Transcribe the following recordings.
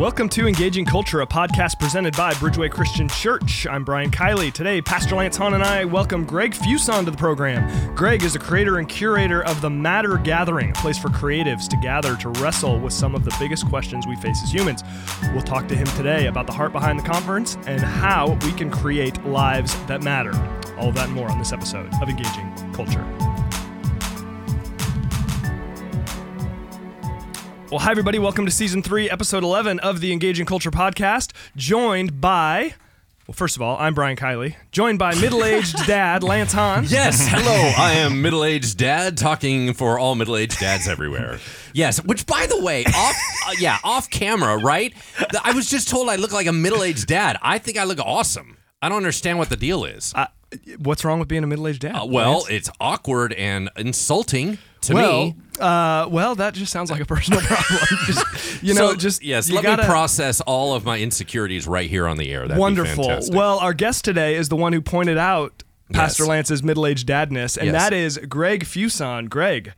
Welcome to Engaging Culture, a podcast presented by Bridgeway Christian Church. I'm Brian Kiley. Today, Pastor Lance Hahn and I welcome Greg Fuson to the program. Greg is the creator and curator of the Matter Gathering, a place for creatives to gather to wrestle with some of the biggest questions we face as humans. We'll talk to him today about the heart behind the conference and how we can create lives that matter. All of that and more on this episode of Engaging Culture. Well, hi, everybody. Welcome to season three, episode 11 of the Engaging Culture podcast. Joined by, well, first of all, I'm Brian Kiley, joined by middle aged dad Lance Hahn. Yes, hello. I am middle aged dad talking for all middle aged dads everywhere. Yes, which by the way, off uh, yeah, off camera, right? I was just told I look like a middle aged dad. I think I look awesome. I don't understand what the deal is. What's wrong with being a middle aged dad? Uh, well, Lance? it's awkward and insulting to well, me. Uh, well, that just sounds like a personal problem. just, you know, So, just yes, let gotta, me process all of my insecurities right here on the air. That'd Wonderful. fantastic. Well, our guest today is the one who pointed out Pastor Yes. Lance's middle-aged dadness, and Yes. that is Greg Fuson. Greg,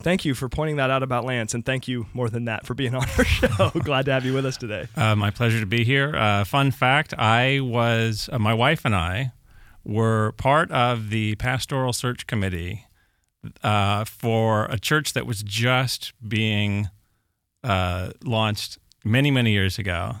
thank you for pointing that out about Lance, and thank you more than that for being on our show. Glad to have you with us today. Uh, my pleasure to be here. Uh, fun fact: I was uh, my wife and I were part of the pastoral search committee uh, for a church that was just being uh, launched many many years ago.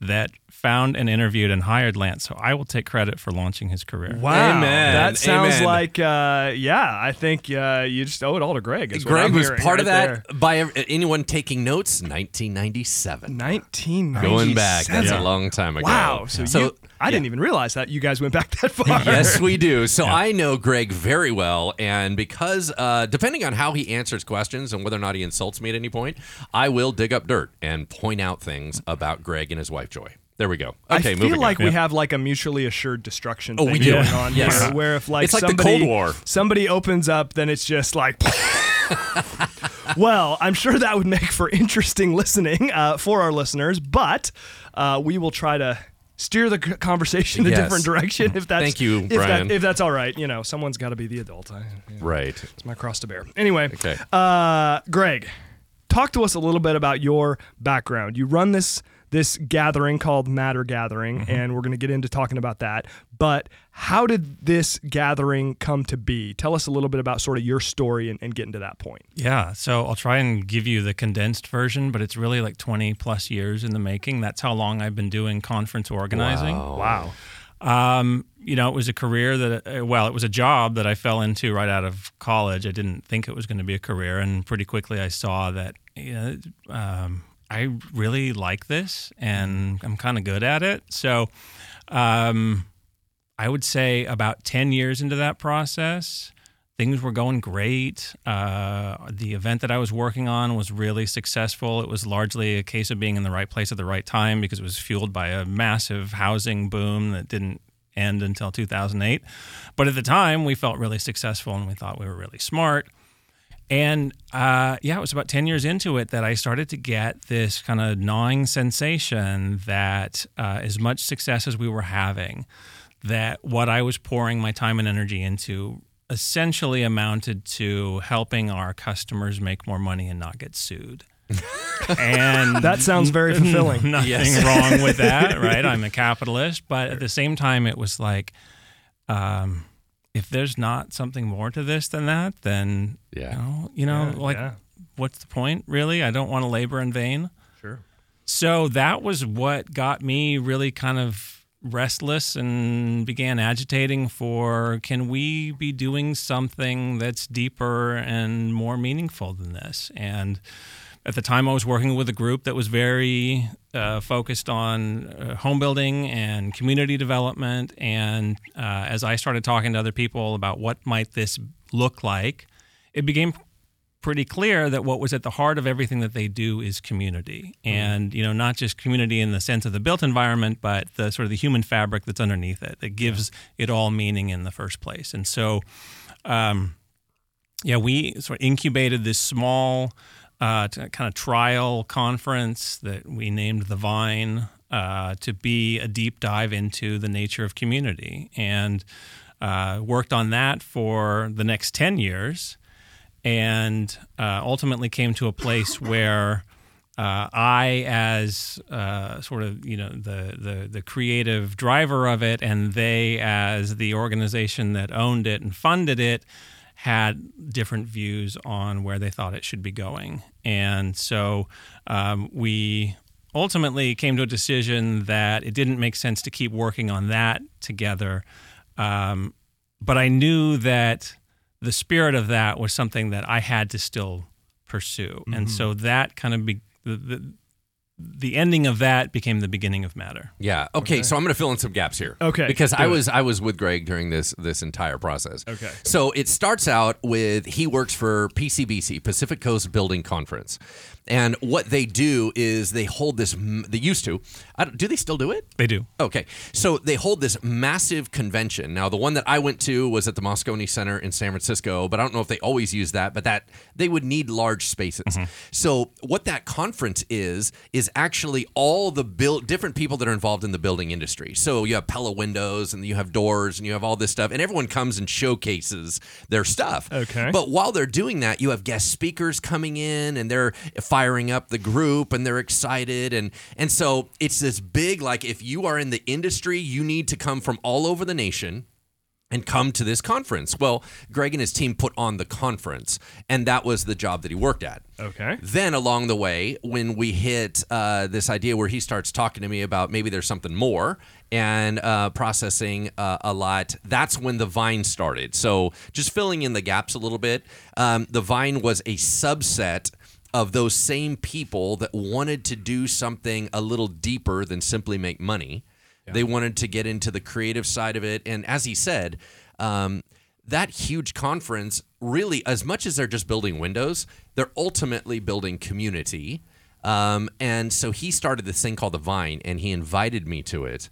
That found and interviewed and hired Lance. So I will take credit for launching his career. Wow, Amen. that sounds Amen. like uh, yeah. I think uh, you just owe it all to Greg. is what Greg I'm was hearing part of that there. by anyone taking notes. 1997. 1997. Going back, that's Yeah. a long time ago. Wow. So, you, I didn't even realize that you guys went back that far. yes, we do. So I know Greg very well, and because uh, depending on how he answers questions and whether or not he insults me at any point, I will dig up dirt and point out things about Greg and his wife Joy. There we go. Okay, I feel like on. we have like a mutually assured destruction Oh, thing we do. going on Yes. here, where if like It's like the somebody, Cold War. somebody opens up, then it's just like. well, I'm sure that would make for interesting listening uh, for our listeners, but uh, we will try to steer the conversation in a different direction if that's Thank you, if, Brian. That, if that's all right. You know, someone's got to be the adult. I, right. it's my cross to bear. Anyway, Okay. uh, Greg, talk to us a little bit about your background. You run this this gathering called Matter Gathering, Mm-hmm. and we're going to get into talking about that. But how did this gathering come to be? Tell us a little bit about sort of your story and, and getting to that point. Yeah, so I'll try and give you the condensed version, but it's really like 20 plus years in the making. That's how long I've been doing conference organizing. Wow. Um, you know, it was a career that, uh, well, it was a job that I fell into right out of college. I didn't think it was going to be a career, and pretty quickly I saw that, you know, um, I really like this and I'm kind of good at it. So, um, I would say about 10 years into that process, things were going great. Uh, the event that I was working on was really successful. It was largely a case of being in the right place at the right time because it was fueled by a massive housing boom that didn't end until 2008. But at the time, we felt really successful and we thought we were really smart. And uh, yeah, it was about 10 years into it that I started to get this kind of gnawing sensation that uh, as much success as we were having, that what I was pouring my time and energy into essentially amounted to helping our customers make more money and not get sued. and That sounds very fulfilling. Nothing Yes. wrong with that, right? I'm a capitalist, but at the same time, it was like, um, if there's not something more to this than that, then Yeah. you know, you know Yeah, like yeah. what's the point? Really, I don't want to labor in vain. Sure. So that was what got me really kind of restless and began agitating for can we be doing something that's deeper and more meaningful than this? And at the time, I was working with a group that was very uh, focused on uh, home building and community development. And uh, as I started talking to other people about what might this look like, it became pretty clear that what was at the heart of everything that they do is community. And you know not just community in the sense of the built environment but the sort of the human fabric that's underneath it that gives it all meaning in the first place. And so um, yeah we sort of incubated this small uh, kind of trial conference that we named the vine uh, to be a deep dive into the nature of community. And uh, worked on that for the next 10 years and uh, ultimately came to a place where uh, I, as uh, sort of you know the, the the creative driver of it, and they, as the organization that owned it and funded it, had different views on where they thought it should be going. And so um, we ultimately came to a decision that it didn't make sense to keep working on that together. Um, but I knew that the spirit of that was something that I had to still pursue. Mm-hmm. And so that kind of be, the, the, the ending of that became the beginning of matter. Yeah. Okay, okay. So I'm going to fill in some gaps here. Okay. Because I was I was with Greg during this this entire process. Okay. So it starts out with he works for PCBC Pacific Coast Building Conference. And what they do is they hold this, they used to, do they still do it? They do. Okay. So they hold this massive convention. Now, the one that I went to was at the Moscone Center in San Francisco, but I don't know if they always use that, but that they would need large spaces. Mm-hmm. So what that conference is, is actually all the build, different people that are involved in the building industry. So you have Pella windows and you have doors and you have all this stuff, and everyone comes and showcases their stuff. Okay. But while they're doing that, you have guest speakers coming in and they're firing up the group and they're excited and and so it's this big like if you are in the industry you need to come from all over the nation and come to this conference. Well, Greg and his team put on the conference, and that was the job that he worked at. Okay. Then along the way, when we hit uh, this idea where he starts talking to me about maybe there's something more and uh, processing uh, a lot, that's when the Vine started. So just filling in the gaps a little bit, um, the Vine was a subset of those same people that wanted to do something a little deeper than simply make money. Yeah. They wanted to get into the creative side of it. And as he said, um, that huge conference really, as much as they're just building windows, they're ultimately building community. Um, and so he started this thing called the Vine, and he invited me to it.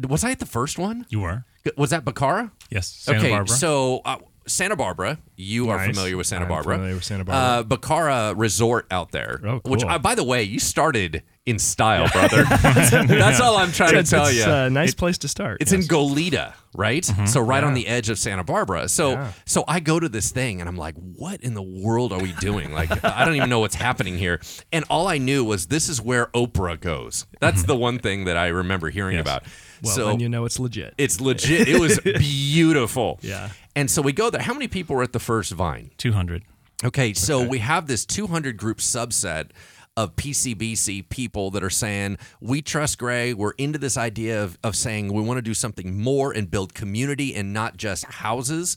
Was I at the first one? You were. Was that Bacara? Yes. Santa okay, Barbara. so uh, Santa Barbara. You nice. are familiar with Santa I'm Barbara. Familiar with Santa Barbara. Uh, Bacara Resort out there. Oh, cool. Which, uh, by the way, you started in style, brother. That's all I'm trying it's, to tell you. it's you. a nice it, place to start. It's yes. in Goleta, right? Mm-hmm. So right yeah. on the edge of Santa Barbara. So yeah. so I go to this thing and I'm like, what in the world are we doing? Like I don't even know what's happening here. And all I knew was this is where Oprah goes. That's the one thing that I remember hearing yes. about. Well, so then you know it's legit. It's legit. It was beautiful. Yeah. And so we go there. How many people were at the first Vine? 200. Okay, so okay. we have this 200 group subset of PCBC people that are saying, we trust Gray. We're into this idea of, of saying we want to do something more and build community and not just houses.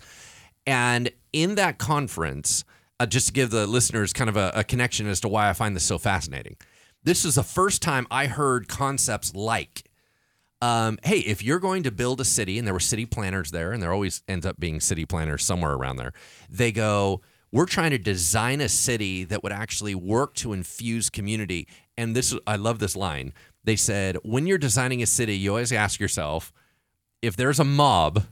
And in that conference, uh, just to give the listeners kind of a, a connection as to why I find this so fascinating, this is the first time I heard concepts like um, hey, if you're going to build a city, and there were city planners there, and there always ends up being city planners somewhere around there, they go, we're trying to design a city that would actually work to infuse community. And this, I love this line. They said, when you're designing a city, you always ask yourself, if there's a mob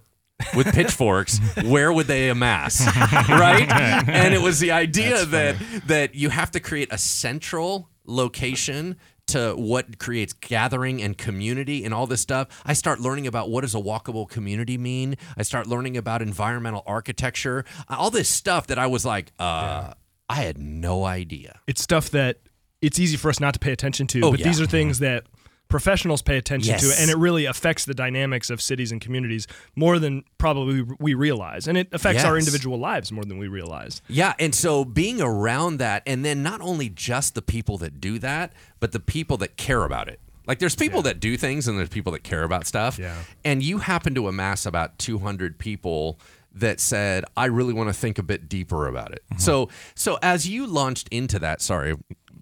with pitchforks, where would they amass? right? And it was the idea that that you have to create a central location to what creates gathering and community and all this stuff. I start learning about what does a walkable community mean. I start learning about environmental architecture, all this stuff that I was like, uh, yeah. I had no idea. It's stuff that it's easy for us not to pay attention to, oh, but yeah. these are things that professionals pay attention yes. to it, and it really affects the dynamics of cities and communities more than probably we realize, and it affects yes. our individual lives more than we realize. Yeah, and so being around that, and then not only just the people that do that, but the people that care about it. Like there's people yeah. that do things, and there's people that care about stuff. Yeah. And you happen to amass about 200 people that said, "I really want to think a bit deeper about it." Mm-hmm. So, so as you launched into that, sorry,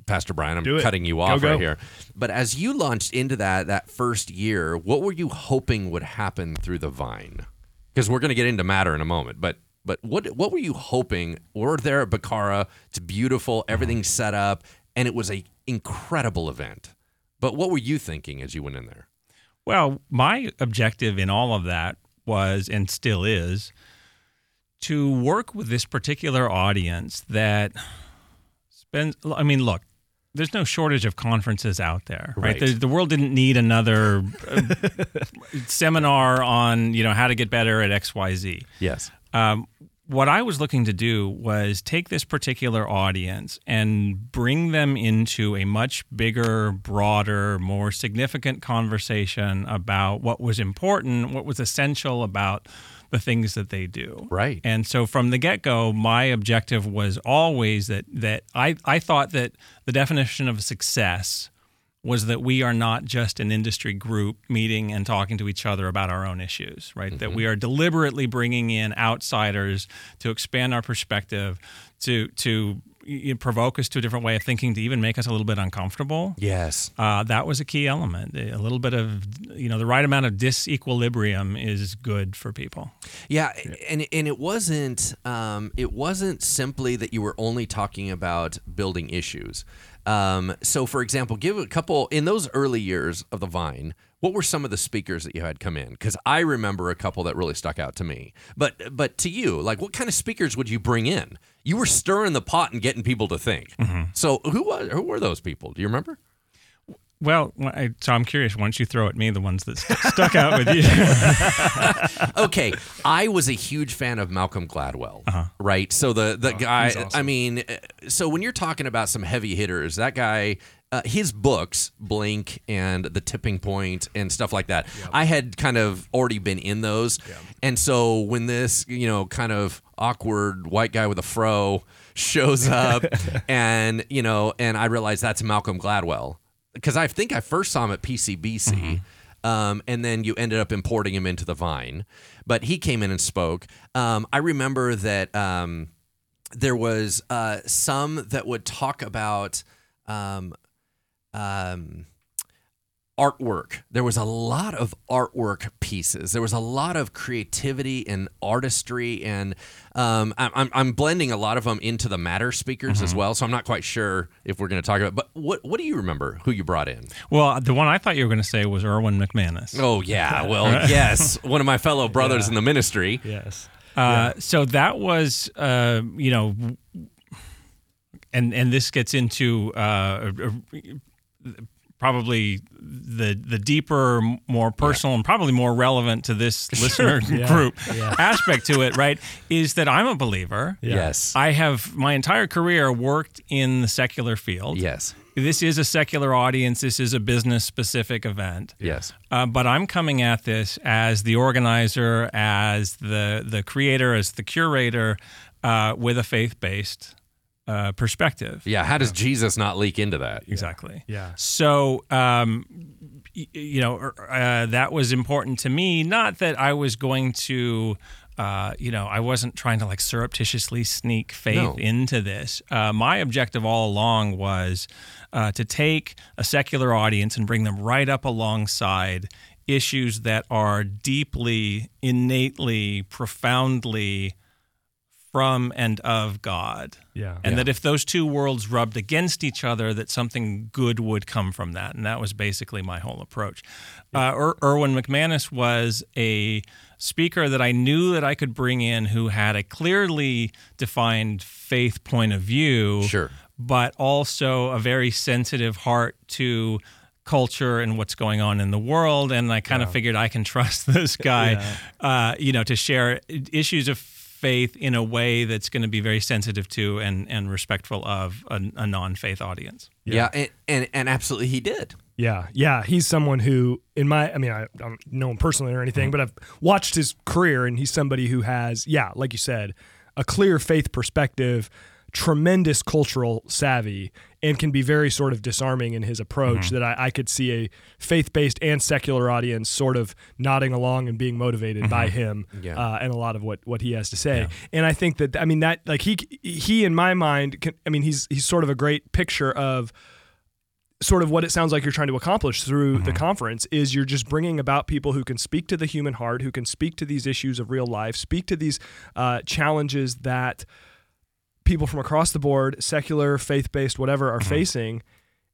Pastor Brian, I'm cutting you off go, right here. But as you launched into that that first year, what were you hoping would happen through the vine? Because we're going to get into matter in a moment, but but what what were you hoping? We're there at Bacara. It's beautiful. Everything's uh-huh. set up, and it was a incredible event. But what were you thinking as you went in there? Well, my objective in all of that was, and still is, to work with this particular audience that spends. I mean, look, there's no shortage of conferences out there, right? Right. The, the world didn't need another uh, seminar on you know how to get better at X Y Z. Yes. Um, what I was looking to do was take this particular audience and bring them into a much bigger, broader, more significant conversation about what was important, what was essential about the things that they do. Right. And so from the get go, my objective was always that that I, I thought that the definition of success was that we are not just an industry group meeting and talking to each other about our own issues, right? Mm-hmm. That we are deliberately bringing in outsiders to expand our perspective, to to you provoke us to a different way of thinking to even make us a little bit uncomfortable. Yes, uh, that was a key element. A little bit of you know the right amount of disequilibrium is good for people. Yeah, and and it wasn't um, it wasn't simply that you were only talking about building issues. Um, so, for example, give a couple in those early years of the Vine. What were some of the speakers that you had come in? Because I remember a couple that really stuck out to me. But but to you, like, what kind of speakers would you bring in? You were stirring the pot and getting people to think. Mm-hmm. So who was who were those people? Do you remember? Well, I, so I'm curious. Why don't you throw at me the ones that st- stuck out with you? okay, I was a huge fan of Malcolm Gladwell. Uh-huh. Right. So the the oh, guy. Awesome. I mean, so when you're talking about some heavy hitters, that guy. Uh, his books, Blink and The Tipping Point and stuff like that, yep. I had kind of already been in those. Yep. And so when this, you know, kind of awkward white guy with a fro shows up and, you know, and I realized that's Malcolm Gladwell because I think I first saw him at PCBC. Mm-hmm. Um, and then you ended up importing him into the Vine. But he came in and spoke. Um, I remember that um, there was uh, some that would talk about um, um, artwork. There was a lot of artwork pieces. There was a lot of creativity and artistry, and um, I'm, I'm blending a lot of them into the matter speakers mm-hmm. as well. So I'm not quite sure if we're going to talk about. But what what do you remember? Who you brought in? Well, the one I thought you were going to say was Erwin McManus. Oh yeah, well yes, one of my fellow brothers yeah. in the ministry. Yes. Uh, yeah. So that was, uh, you know, and and this gets into uh, probably the the deeper, more personal, yeah. and probably more relevant to this listener yeah. group yeah. aspect to it, right? Is that I'm a believer. Yes, I have my entire career worked in the secular field. Yes. This is a secular audience. This is a business specific event. Yes. Uh, but I'm coming at this as the organizer, as the the creator, as the curator, uh, with a faith based uh, perspective. Yeah, how does yeah. Jesus not leak into that? Exactly. Yeah. So, um, y- you know, er, uh, that was important to me. Not that I was going to. Uh, you know, I wasn't trying to like surreptitiously sneak faith no. into this. Uh, my objective all along was uh, to take a secular audience and bring them right up alongside issues that are deeply, innately, profoundly from and of God. Yeah. And yeah. that if those two worlds rubbed against each other, that something good would come from that. And that was basically my whole approach. Yeah. Uh, er- Erwin McManus was a speaker that I knew that I could bring in who had a clearly defined faith point of view. Sure. But also a very sensitive heart to culture and what's going on in the world. And I kind yeah. of figured I can trust this guy, yeah. uh, you know, to share issues of faith in a way that's going to be very sensitive to and, and respectful of a, a non-faith audience. Yeah, yeah and, and, and absolutely he did. Yeah, yeah, he's someone who, in my, I mean, I don't know him personally or anything, mm-hmm. but I've watched his career, and he's somebody who has, yeah, like you said, a clear faith perspective, tremendous cultural savvy and can be very sort of disarming in his approach mm-hmm. that I, I, could see a faith-based and secular audience sort of nodding along and being motivated mm-hmm. by him yeah. uh, and a lot of what what he has to say yeah. and I think that I mean that like he he in my mind can, I mean he's he's sort of a great picture of sort of what it sounds like you're trying to accomplish through mm-hmm. the conference is you're just bringing about people who can speak to the human heart who can speak to these issues of real life speak to these uh, challenges that people from across the board, secular, faith based, whatever, are mm-hmm. facing,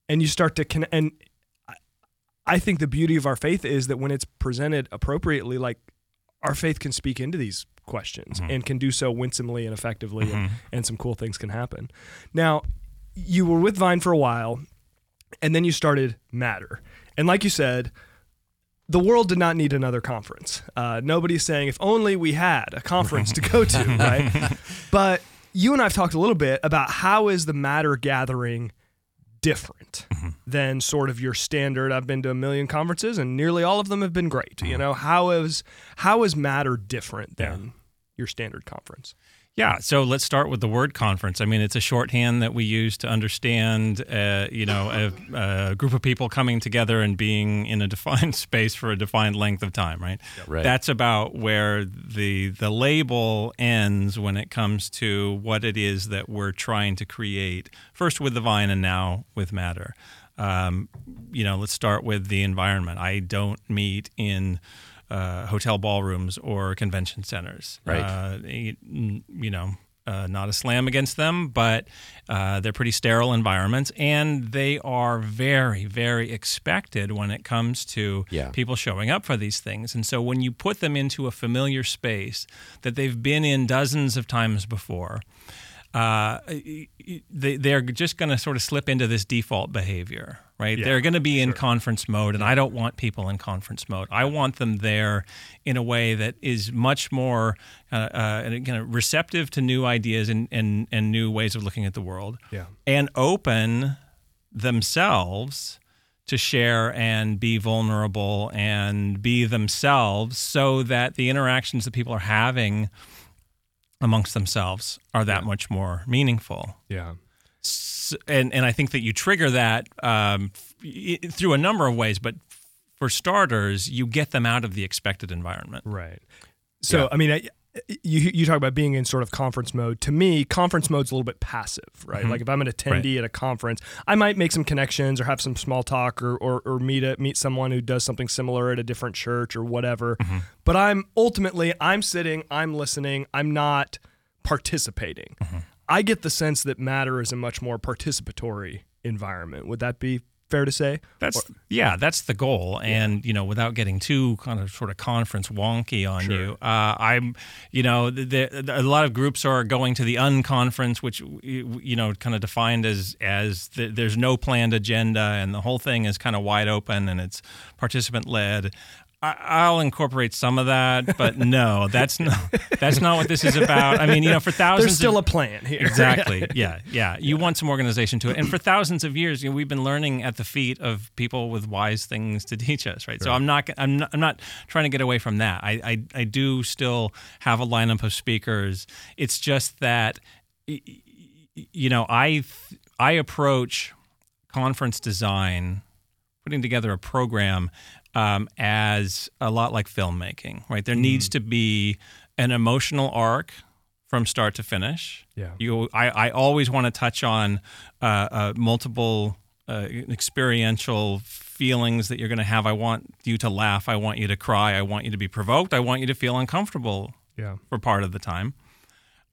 and you start to connect. And I think the beauty of our faith is that when it's presented appropriately, like our faith can speak into these questions mm-hmm. and can do so winsomely and effectively, mm-hmm. and, and some cool things can happen. Now, you were with Vine for a while, and then you started Matter. And like you said, the world did not need another conference. Uh, nobody's saying if only we had a conference to go to, right? But you and I've talked a little bit about how is the matter gathering different mm-hmm. than sort of your standard. I've been to a million conferences and nearly all of them have been great. You mm-hmm. know, how is how is matter different than your standard conference? Yeah, so let's start with the word conference. I mean, it's a shorthand that we use to understand, uh, you know, a, a, group of people coming together and being in a defined space for a defined length of time, right? Right. That's about where the the label ends when it comes to what it is that we're trying to create. First with the vine, and now with matter. Um, you know, let's start with the environment. I don't meet in uh, hotel ballrooms or convention centers. Right. Uh, you, you know, uh, not a slam against them, but uh, they're pretty sterile environments, and they are very, very expected when it comes to Yeah. people showing up for these things. And so, when you put them into a familiar space that they've been in dozens of times before, uh, they, they're just going to sort of slip into this default behavior, right? Yeah, they're going to be in conference mode, and I don't want people in conference mode. I want them there in a way that is much more uh, uh, kind of receptive to new ideas and, and, and new ways of looking at the world, Yeah. and open themselves to share and be vulnerable and be themselves so that the interactions that people are having amongst themselves are that much more meaningful. Yeah. And and I think that you trigger that um, through a number of ways, but for starters, you get them out of the expected environment. Right. So, Yeah. I mean, I, you you talk about being in sort of conference mode. To me, conference mode's a little bit passive, right? Mm-hmm. Like if I'm an attendee at a conference, I might make some connections or have some small talk or or, or meet a, meet someone who does something similar at a different church or whatever. Mm-hmm. But I'm ultimately I'm sitting, I'm listening, I'm not participating. Mm-hmm. I get the sense that matter is a much more participatory environment. Would that be fair to say? That's yeah, that's the goal. And you know, without getting too kind of sort of conference wonky on you, uh, I'm, you know, the, the, a lot of groups are going to the unconference, which you know, kind of defined as as the, there's no planned agenda and the whole thing is kind of wide open and it's participant led. I- I'll incorporate some of that, but no, that's not that's not what this is about. I mean, you know, for thousands, There's still of, a plan here. Exactly. Yeah. Yeah. You want some organization to it. And for thousands of years, you know, we've been learning at the feet of people with wise things to teach us, right? So I'm not, I'm not, I'm not trying to get away from that. I, I, I do still have a lineup of speakers. It's just that, you know, I, I approach conference design, putting together a program um, as a lot like filmmaking, right? There needs to be an emotional arc from start to finish. Yeah. You, I, I always want to touch on uh, uh, multiple uh, experiential feelings that you're going to have. I want you to laugh. I want you to cry. I want you to be provoked. I want you to feel uncomfortable Yeah. for part of the time.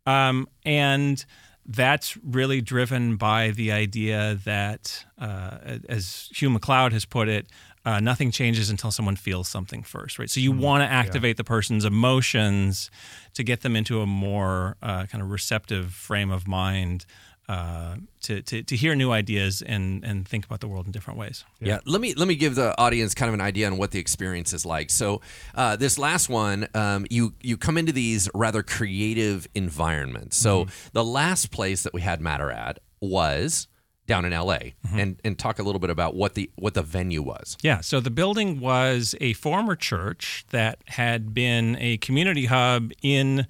Um, and that's really driven by the idea that, uh, as Hugh MacLeod has put it, uh, nothing changes until someone feels something first, right? So you want to activate the person's emotions to get them into a more uh, kind of receptive frame of mind uh, to, to, to hear new ideas and, and think about the world in different ways. Yeah. let me let me give the audience kind of an idea on what the experience is like. So, uh, this last one, um, you you come into these rather creative environments. So, the last place that we had Matter at was down in L.A. and and talk a little bit about what the what the venue was. Yeah, so the building was a former church that had been a community hub in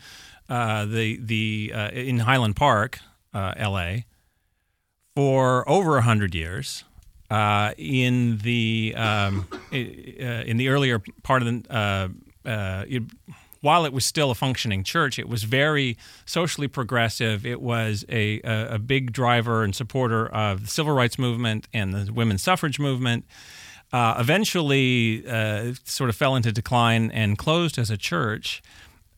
uh, the the uh, in Highland Park, uh, L.A. for over a hundred years. Uh, in the um, uh, in the earlier part of the uh, uh, while it was still a functioning church, it was very socially progressive. It was a, a, a big driver and supporter of the civil rights movement and the women's suffrage movement. Uh, eventually, uh, sort of fell into decline and closed as a church.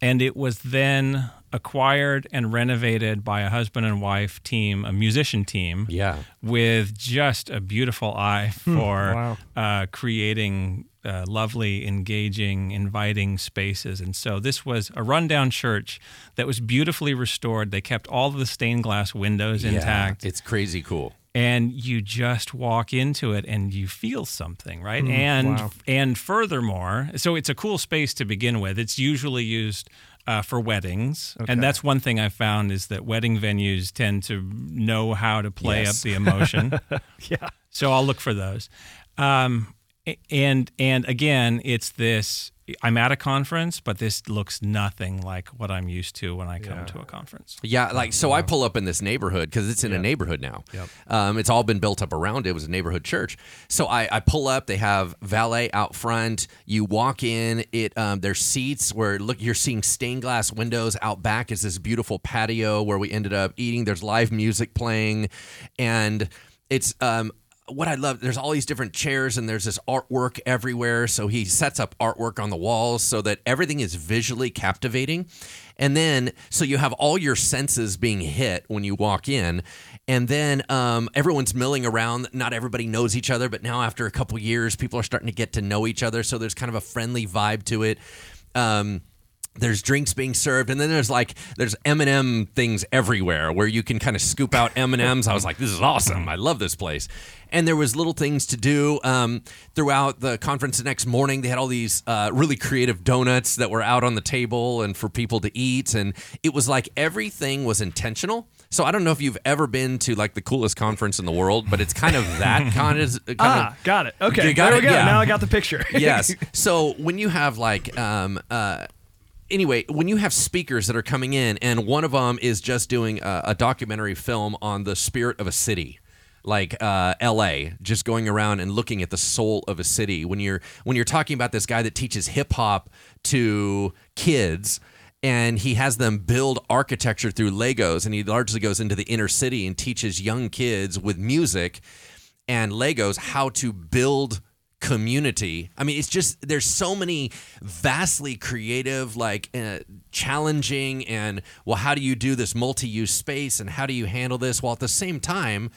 And it was then acquired and renovated by a husband and wife team, a musician team Yeah. with just a beautiful eye for wow. uh, creating uh, lovely, engaging, inviting spaces. And so this was a rundown church that was beautifully restored. They kept all of the stained glass windows intact. It's crazy cool. and you just walk into it and you feel something right Mm, and wow. and furthermore so it's a cool space to begin with it's usually used uh, for weddings Okay. and that's one thing i found is that wedding venues tend to know how to play Yes. up the emotion Yeah. so i'll look for those um, and and again it's this i'm at a conference but this looks nothing like what i'm used to when i come Yeah. to a conference Yeah, like so I pull up in this neighborhood because it's in a neighborhood now. Yep. Um, it's all been built up around it. It was a neighborhood church. So I, I pull up. They have valet out front. You walk in. It um, there's seats where look you're seeing stained glass windows. Out back is this beautiful patio where we ended up eating. There's live music playing, and it's um, what I love, there's all these different chairs and there's this artwork everywhere. So he sets up artwork on the walls so that everything is visually captivating. And then, so you have all your senses being hit when you walk in. And then um, everyone's milling around. Not everybody knows each other, but now after a couple years, people are starting to get to know each other. So there's kind of a friendly vibe to it. Um, there's drinks being served and then there's like there's m&m things everywhere where you can kind of scoop out m&ms i was like this is awesome i love this place and there was little things to do um, throughout the conference the next morning they had all these uh, really creative donuts that were out on the table and for people to eat and it was like everything was intentional so i don't know if you've ever been to like the coolest conference in the world but it's kind of that kind of, kind Ah, of got it. Okay. You got there it? we go. Yeah. Now I got the picture. yes. So when you have like, um, uh, anyway, when you have speakers that are coming in, and one of them is just doing a, a documentary film on the spirit of a city. Like uh, L.A., just going around and looking at the soul of a city. When you're when you're talking about this guy that teaches hip hop to kids, and he has them build architecture through Legos, and he largely goes into the inner city and teaches young kids with music and Legos how to build community. I mean, it's just there's so many vastly creative, like uh, challenging, and well, how do you do this multi-use space, and how do you handle this while at the same time.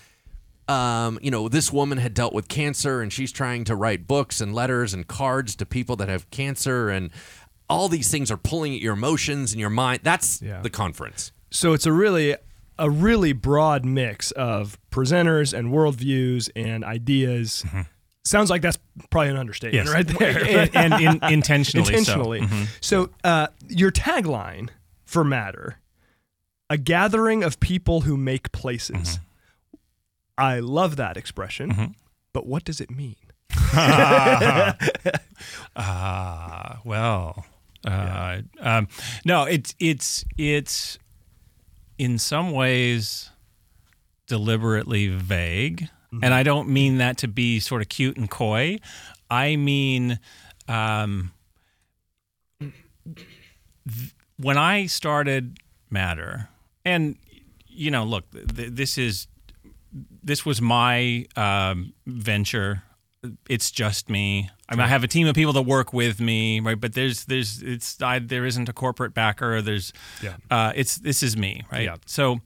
Um, you know, this woman had dealt with cancer and she's trying to write books and letters and cards to people that have cancer and all these things are pulling at your emotions and your mind. That's Yeah. the conference. So it's a really a really broad mix of presenters and worldviews and ideas. Sounds like that's probably an understatement Yes. right there. and, and in, intentionally, so. intentionally. So, uh, your tagline for Matter, a gathering of people who make places. I love that expression, but what does it mean? Ah, well, uh, um, no, it's it's it's in some ways deliberately vague, and I don't mean that to be sort of cute and coy. I mean, um, th- when I started Matter, and you know, look, th- this is this was my um, venture. It's just me. I, mean, I have a team of people that work with me, right? But there's there's it's I, there isn't a corporate backer. There's Yeah. uh, it's this is me, right? Yeah. So,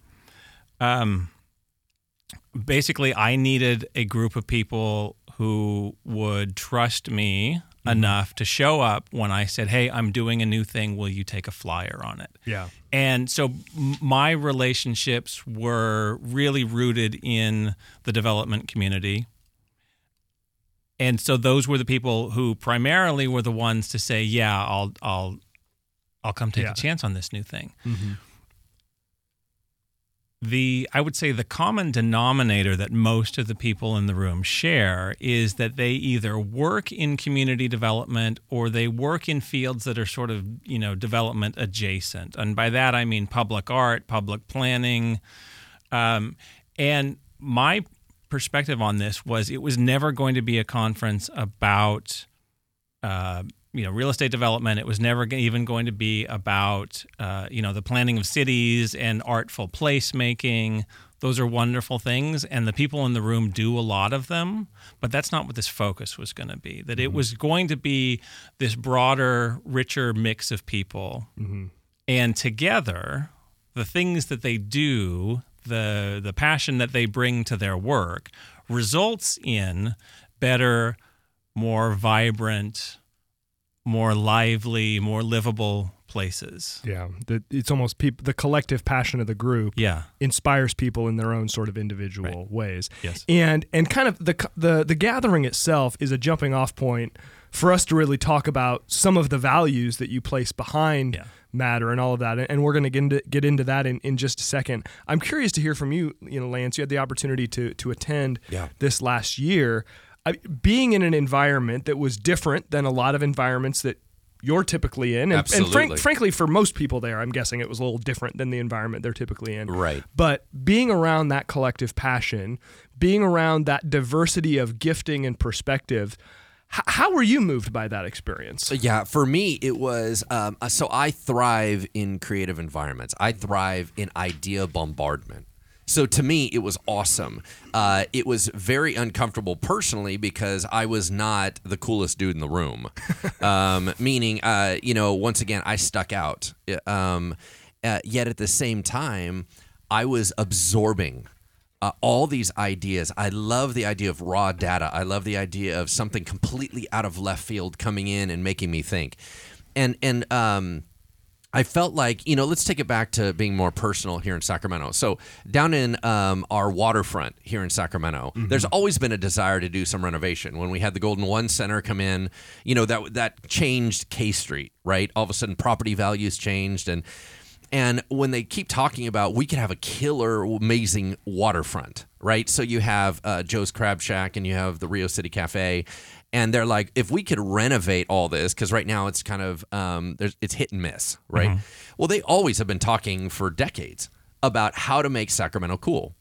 um, basically, I needed a group of people who would trust me mm-hmm. enough to show up when I said, "Hey, I'm doing a new thing. Will you take a flyer on it?" Yeah. And so my relationships were really rooted in the development community. And so those were the people who primarily were the ones to say, "Yeah, I'll I'll I'll come take Yeah. a chance on this new thing." Mm-hmm. The I would say the common denominator that most of the people in the room share is that they either work in community development or they work in fields that are sort of, you know, development adjacent. And by that I mean public art, public planning. Um, and my perspective on this was it was never going to be a conference about uh, you know real estate development. It was never even going to be about uh, you know the planning of cities and artful placemaking. Those are wonderful things, and the people in the room do a lot of them. But that's not what this focus was going to be. That it was going to be this broader, richer mix of people, and together, the things that they do, the the passion that they bring to their work, results in better, more vibrant, more lively, more livable places. Yeah, the, it's almost peop- the collective passion of the group. Yeah. inspires people in their own sort of individual Right. ways. Yes. and and kind of the the the gathering itself is a jumping off point for us to really talk about some of the values that you place behind Yeah. matter and all of that. And we're going to get into, get into that in, in just a second. I'm curious to hear from you. You know, Lance, you had the opportunity to to attend Yeah. this last year. I, being in an environment that was different than a lot of environments that you're typically in, and, and frank, frankly, for most people there, I'm guessing it was a little different than the environment they're typically in. Right. But being around that collective passion, being around that diversity of gifting and perspective, how were you moved by that experience? Yeah, for me, it was um, uh, so I thrive in creative environments. I thrive in idea bombardment. So to me, it was awesome. Uh, it was very uncomfortable personally because I was not the coolest dude in the room. um, meaning, uh, you know, once again, I stuck out. Um, uh, yet at the same time, I was absorbing uh, all these ideas. I love the idea of raw data. I love the idea of something completely out of left field coming in and making me think. And and um, I felt like you know, let's take it back to being more personal here in Sacramento. So down in um, our waterfront here in Sacramento, there's always been a desire to do some renovation. When we had the Golden One Center come in, you know that that changed K Street, right? All of a sudden, property values changed and. And when they keep talking about we could have a killer, amazing waterfront, right? So you have uh, Joe's Crab Shack and you have the Rio City Cafe, and they're like, if we could renovate all this, because right now it's kind of um, there's it's hit and miss, right? Well, they always have been talking for decades about how to make Sacramento cool.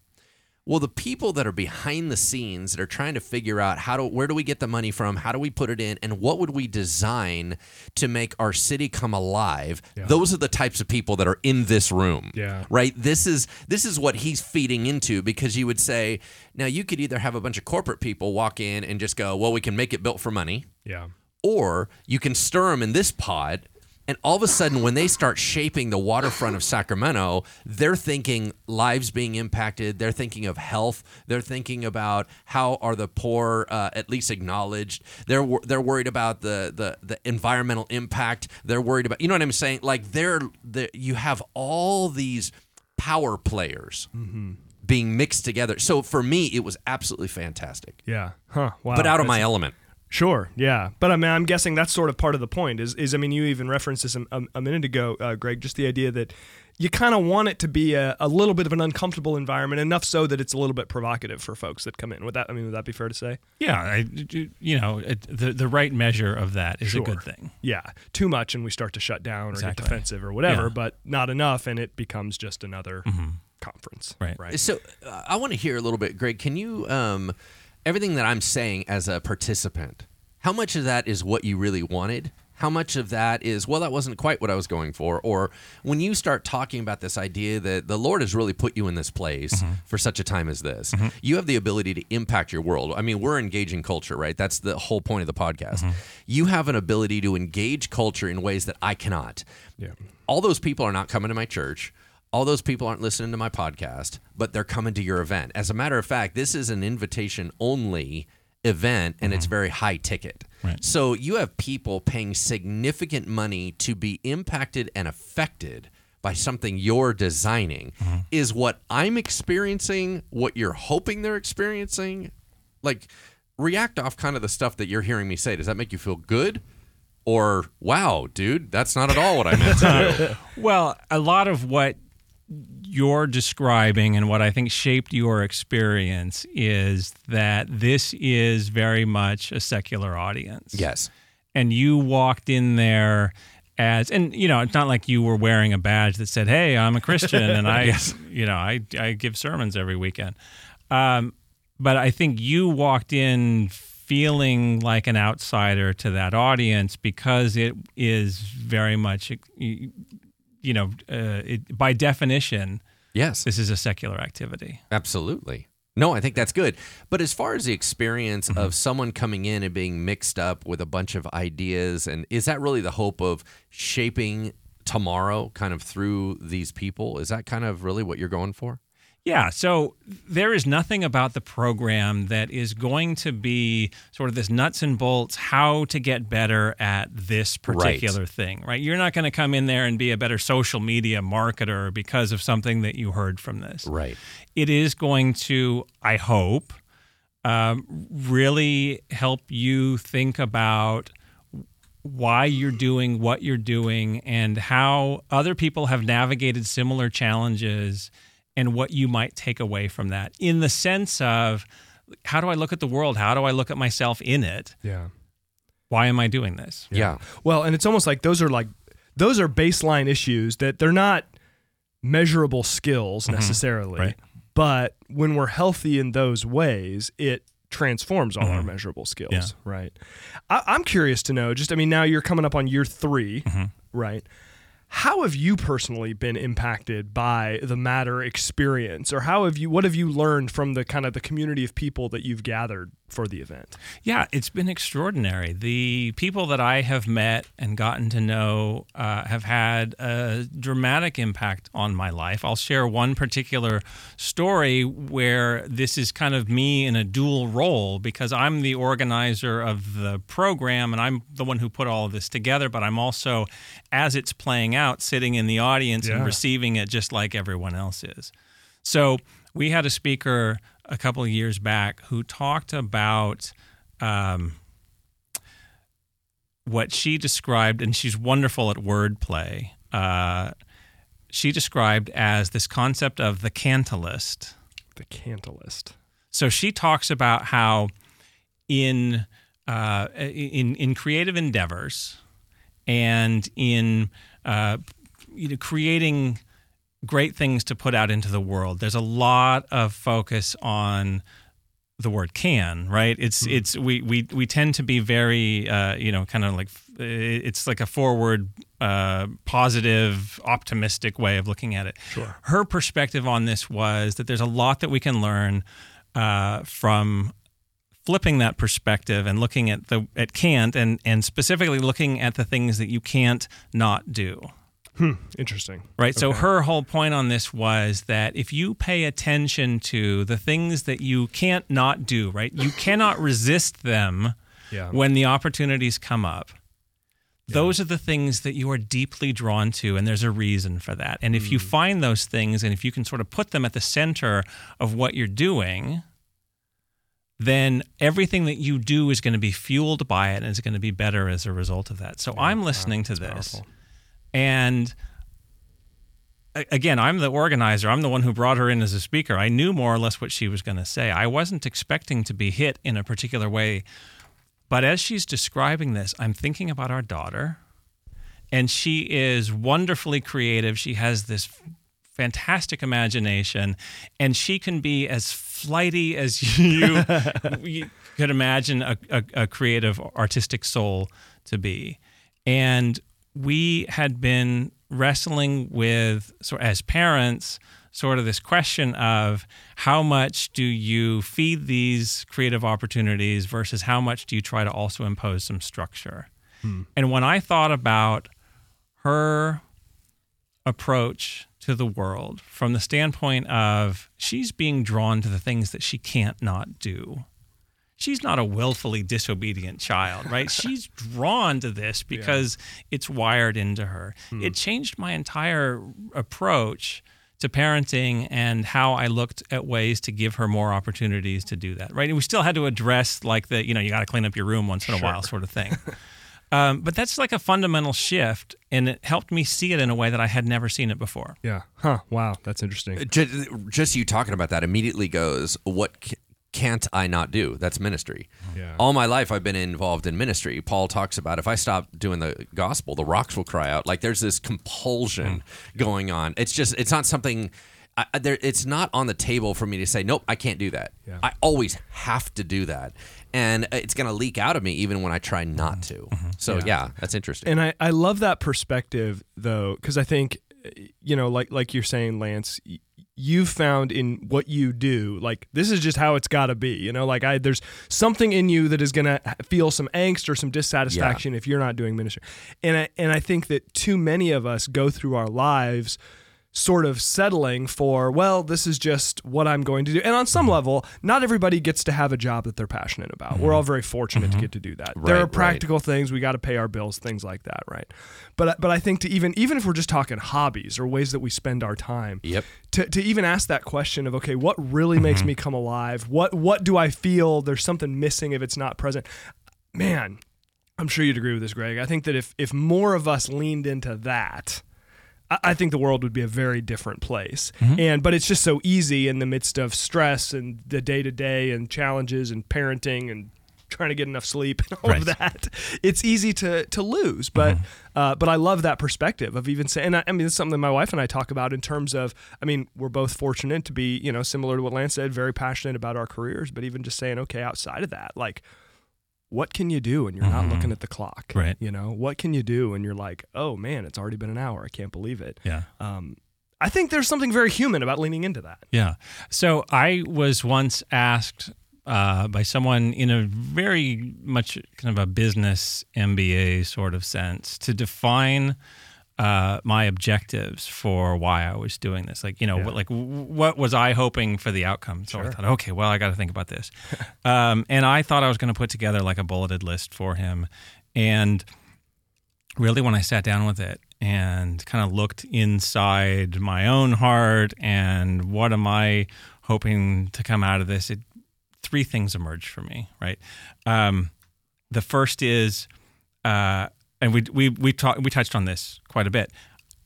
Well, the people that are behind the scenes that are trying to figure out how to where do we get the money from, how do we put it in, and what would we design to make our city come alive? Those are the types of people that are in this room. Yeah. Right? This is this is what he's feeding into because you would say, now you could either have a bunch of corporate people walk in and just go, well, we can make it built for money, Yeah. or you can stir them in this pod and all of a sudden when they start shaping the waterfront of sacramento they're thinking lives being impacted. They're thinking of health. They're thinking about how are the poor uh, at least acknowledged. They're they're worried about the, the the environmental impact. They're worried about you know what i'm saying? Like they're, they you have all these power players being mixed together. So for me it was absolutely fantastic. Yeah. Huh. Wow. but out of That's- my element Sure, yeah, but I mean, I'm guessing that's sort of part of the point. Is is I mean, you even referenced this a, a, a minute ago, uh, Greg. Just the idea that you kind of want it to be a, a little bit of an uncomfortable environment, enough so that it's a little bit provocative for folks that come in. Would that I mean, would that be fair to say? Yeah, I, you know, it, the the right measure of that is Sure. a good thing. Yeah, too much and we start to shut down or get defensive or whatever, Yeah. but not enough, and it becomes just another conference. Right. Right. So uh, I want to hear a little bit, Greg. Can you um, everything that I'm saying as a participant? How much of that is what you really wanted? How much of that is well, that wasn't quite what I was going for? Or when you start talking about this idea that the Lord has really put you in this place mm-hmm. for such a time as this, mm-hmm. you have the ability to impact your world. I mean, we're engaging culture, right? That's the whole point of the podcast. Mm-hmm. You have an ability to engage culture in ways that I cannot Yeah. all those people are not coming to my church. All those people aren't listening to my podcast, but they're coming to your event. As a matter of fact, this is an invitation only event and it's mm-hmm. very high ticket. Right. So you have people paying significant money to be impacted and affected by something you're designing. Mm-hmm. Is what I'm experiencing what you're hoping they're experiencing? Like react off kind of the stuff that you're hearing me say. Does that make you feel good? Or wow, dude, that's not at all what I meant to do. Well, a lot of what you're describing and what I think shaped your experience is that this is very much a secular audience. Yes. And you walked in there as and you know, it's not like you were wearing a badge that said, "Hey, I'm a Christian and I you know, I I give sermons every weekend." Um, but I think you walked in feeling like an outsider to that audience because it is very much you know, uh, it, by definition, Yes. this is a secular activity. Absolutely. No, I think that's good. But as far as the experience Mm-hmm. of someone coming in and being mixed up with a bunch of ideas, and is that really the hope of shaping tomorrow kind of through these people? Is that kind of really what you're going for? Yeah, so there is nothing about the program that is going to be sort of this nuts and bolts how to get better at this particular right. thing, right? You're not going to come in there and be a better social media marketer because of something that you heard from this. Right. It is going to, I hope, um, really help you think about why you're doing what you're doing and how other people have navigated similar challenges and what you might take away from that in the sense of how do I look at the world? How do I look at myself in it? Yeah. Why am I doing this? Yeah. yeah. Well, and it's almost like those are like those are baseline issues that they're not measurable skills mm-hmm. necessarily. Right. But when we're healthy in those ways, it transforms all mm-hmm. our measurable skills, yeah. right? I, am curious to know. Just, I mean, now you're coming up on year 3 mm-hmm. right? How have you personally been impacted by the matter experience, or how have you? What have you learned from the kind of the community of people that you've gathered for the event? Yeah, it's been extraordinary. The people that I have met and gotten to know uh, have had a dramatic impact on my life. I'll share one particular story where this is kind of me in a dual role because I'm the organizer of the program and I'm the one who put all of this together, but I'm also, as it's playing out, sitting in the audience yeah. and receiving it just like everyone else is. So we had a speaker a couple of years back who talked about um, what she described, and she's wonderful at wordplay. Uh, she described as this concept of the cantilist. The cantilist. So she talks about how in uh, in in creative endeavors and in uh, you know creating great things to put out into the world. There's a lot of focus on the word can, right? It's mm-hmm. it's we we we tend to be very uh, you know kind of like it's like a forward, uh, positive, optimistic way of looking at it. Sure. Her perspective on this was that there's a lot that we can learn uh, from flipping that perspective and looking at the at can't and and specifically looking at the things that you can't not do. Hmm, interesting. Right. Okay. So her whole point on this was that if you pay attention to the things that you can't not do, right? You cannot resist them yeah. when the opportunities come up. Yeah. Those are the things that you are deeply drawn to, and there's a reason for that. And if you hmm. find those things and if you can sort of put them at the center of what you're doing, then everything that you do is going to be fueled by it and is going to be better as a result of that. So yeah, I'm listening wow, to this. Powerful. And again, I'm the organizer. I'm the one who brought her in as a speaker. I knew more or less what she was going to say. I wasn't expecting to be hit in a particular way. But as she's describing this, I'm thinking about our daughter. And she is wonderfully creative. She has this fantastic imagination. And she can be as flighty as you, you could imagine a, a, a creative, artistic soul to be. And we had been wrestling with, so as parents, sort of this question of how much do you feed these creative opportunities versus how much do you try to also impose some structure. Hmm. And when I thought about her approach to the world from the standpoint of she's being drawn to the things that she can't not do she's not a willfully disobedient child, right? she's drawn to this because yeah. it's wired into her. Hmm. It changed my entire approach to parenting and how I looked at ways to give her more opportunities to do that, right? And we still had to address like the, you know, you got to clean up your room once in a while sort of thing. Um, but that's like a fundamental shift, and it helped me see it in a way that I had never seen it before. Yeah. Huh. Wow. That's interesting. Just, just you talking about that immediately goes, what can't I not do? That's ministry. Yeah. All my life, I've been involved in ministry. Paul talks about if I stop doing the gospel, the rocks will cry out. Like there's this compulsion mm. going on. It's just, it's not something. I, there, it's not on the table for me to say, nope, I can't do that. Yeah. I always have to do that. And it's going to leak out of me even when I try not to. Mm-hmm. So, yeah. yeah. that's interesting. And I, I love that perspective, though, because I think, you know, like like you're saying, Lance, you've found in what you do like this is just how it's got to be you know like i there's something in you that is going to feel some angst or some dissatisfaction yeah. if you're not doing ministry and I, and i think that too many of us go through our lives sort of settling for, well, this is just what I'm going to do. And on some mm-hmm. level, not everybody gets to have a job that they're passionate about. We're mm-hmm. all very fortunate to mm-hmm. get to do that. there Right, are right. practical things we got to pay our bills, things like that, right? But but I think to even even if we're just talking hobbies or ways that we spend our time, Yep. to, to even ask that question of okay what really makes me come alive what what do i feel there's something missing if it's not present man i'm sure you'd agree with this greg i think that if if more of us leaned into that I- think the world would be a very different place. And but it's just so easy in the midst of stress and the day to day and challenges and parenting and trying to get enough sleep and all of that. It's easy to to lose. But uh, but I love that perspective of even saying. And I, I mean, it's something that my wife and I talk about in terms of. I mean, we're both fortunate to be you know similar to what Lance said, very passionate about our careers. But even just saying, okay, outside of that, like what can you do when you're not looking at the clock? Right. You know, what can you do when you're like, oh man, it's already been an hour. I can't believe it. Yeah. Um, I think there's something very human about leaning into that. Yeah. So I was once asked uh, by someone in a very much kind of a business MBA sort of sense to define uh, my objectives for why I was doing this. Like, you know, what, like what was I hoping for the outcome? So I thought, okay, well, I got to think about this. um, and I thought I was going to put together like a bulleted list for him. And really when I sat down with it and kind of looked inside my own heart and what am I hoping to come out of this, it, three things emerged for me, right? Um, the first is, uh, and we we we talked we touched on this quite a bit.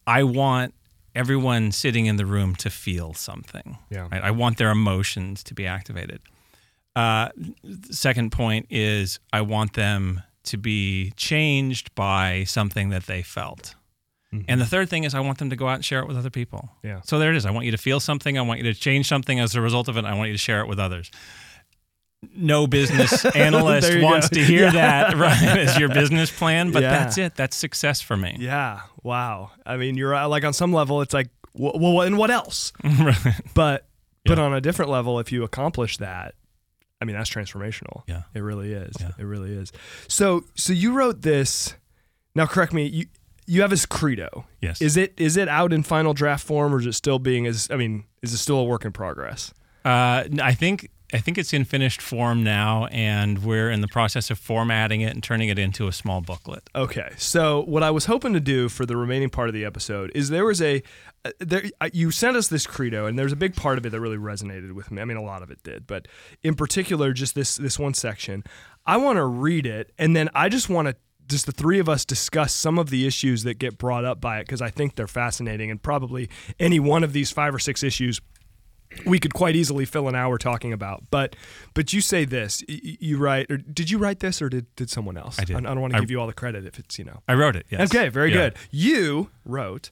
I want everyone sitting in the room to feel something. Yeah. Right? I want their emotions to be activated. Uh, second point is I want them to be changed by something that they felt. And the third thing is I want them to go out and share it with other people. Yeah. So there it is. I want you to feel something. I want you to change something as a result of it. I want you to share it with others. No business analyst wants go. to hear Yeah. that right, as your business plan, but Yeah. that's it. That's success for me. Yeah. Wow. I mean, you're uh, like on some level, it's like, well, and what else? Right. But but on a different level, if you accomplish that, I mean, that's transformational. Yeah. It really is. Yeah. It really is. So so you wrote this. Now, correct me. You you have his credo. Yes. Is it is it out in final draft form, or is it still being as? I mean, is it still a work in progress? Uh, I think I think it's in finished form now, and we're in the process of formatting it and turning it into a small booklet. Okay, so what I was hoping to do for the remaining part of the episode is there was a uh, there uh, you sent us this credo, and there's a big part of it that really resonated with me. I mean, a lot of it did, but in particular, just this this one section. I want to read it, and then I just want to just the three of us discuss some of the issues that get brought up by it because I think they're fascinating, and probably any one of these five or six issues we could quite easily fill an hour talking about. But but you say this, you write, or did you write this, or did, did someone else? I did. I, don't want to give you all the credit if it's you know. I wrote it. Yes. Okay, very Yeah. good. You wrote,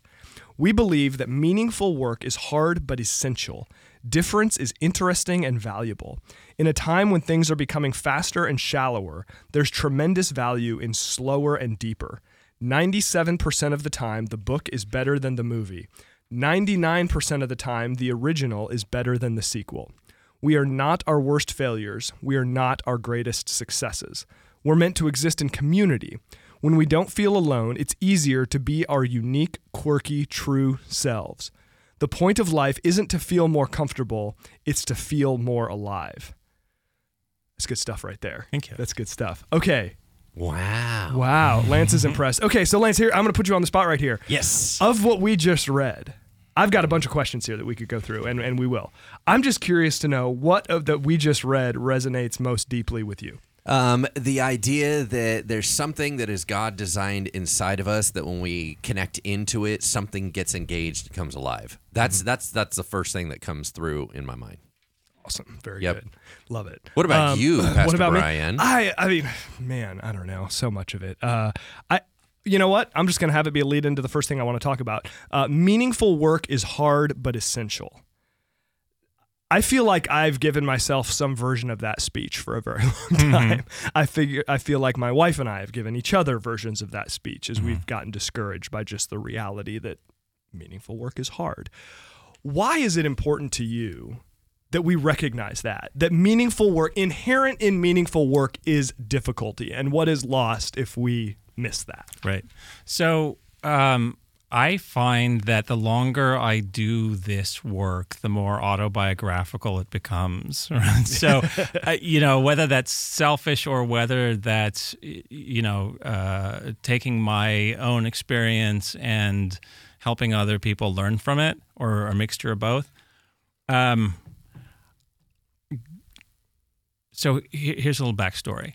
We believe that meaningful work is hard but essential. Difference is interesting and valuable. In a time when things are becoming faster and shallower, there's tremendous value in slower and deeper. 97% of the time, the book is better than the movie. 99% of the time, the original is better than the sequel. We are not our worst failures. We are not our greatest successes. We're meant to exist in community. When we don't feel alone, it's easier to be our unique, quirky, true selves. The point of life isn't to feel more comfortable, it's to feel more alive. That's good stuff right there. Thank you. That's good stuff. Okay. Wow. Wow. Lance is impressed. Okay, so Lance, here, I'm going to put you on the spot right here. Yes. Of what we just read, I've got a bunch of questions here that we could go through, and, and we will. I'm just curious to know what of that we just read resonates most deeply with you. Um, the idea that there's something that is God designed inside of us that when we connect into it, something gets engaged, comes alive. That's that's that's the first thing that comes through in my mind. Awesome. Very Yep. good. Love it. What about you, Pastor what about Brian? Me? I I mean, man, I don't know. So much of it. Uh, I you know what? I'm just going to have it be a lead into the first thing I want to talk about. Uh, meaningful work is hard but essential. I feel like I've given myself some version of that speech for a very long time. I figure I feel like my wife and I have given each other versions of that speech as we've gotten discouraged by just the reality that meaningful work is hard. Why is it important to you that we recognize that that meaningful work inherent in meaningful work is difficulty and what is lost if we miss that Right. So um, I find that the longer I do this work, the more autobiographical it becomes. Right? So, uh, you know, whether that's selfish or whether that's, you know, uh, taking my own experience and helping other people learn from it, or a mixture of both. Um, so here's a little backstory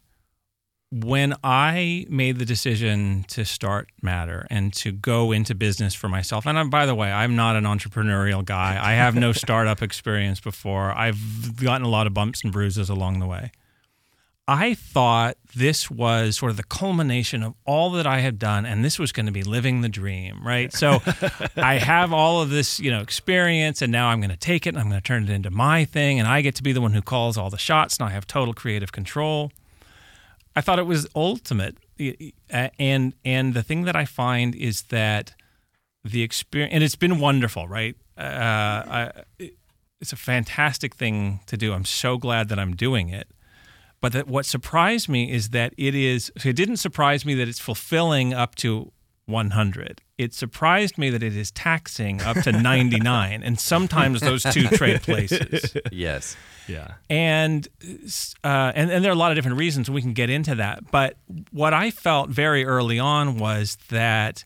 when I made the decision to start Matter and to go into business for myself, and I'm, by the way, I'm not an entrepreneurial guy. I have no startup experience before. I've gotten a lot of bumps and bruises along the way. I thought this was sort of the culmination of all that I had done, and this was going to be living the dream, right? So I have all of this, you know, experience, and now I'm going to take it and I'm going to turn it into my thing, and I get to be the one who calls all the shots, and I have total creative control. I thought it was ultimate, and and the thing that I find is that the experience, and it's been wonderful, right? Uh, I, it's a fantastic thing to do. I'm so glad that I'm doing it. But that what surprised me is that it is. It didn't surprise me that it's fulfilling up to 100. It surprised me that it is taxing up to 99, and sometimes those two trade places. Yes. Yeah. And, uh, and and there are a lot of different reasons we can get into that. But what I felt very early on was that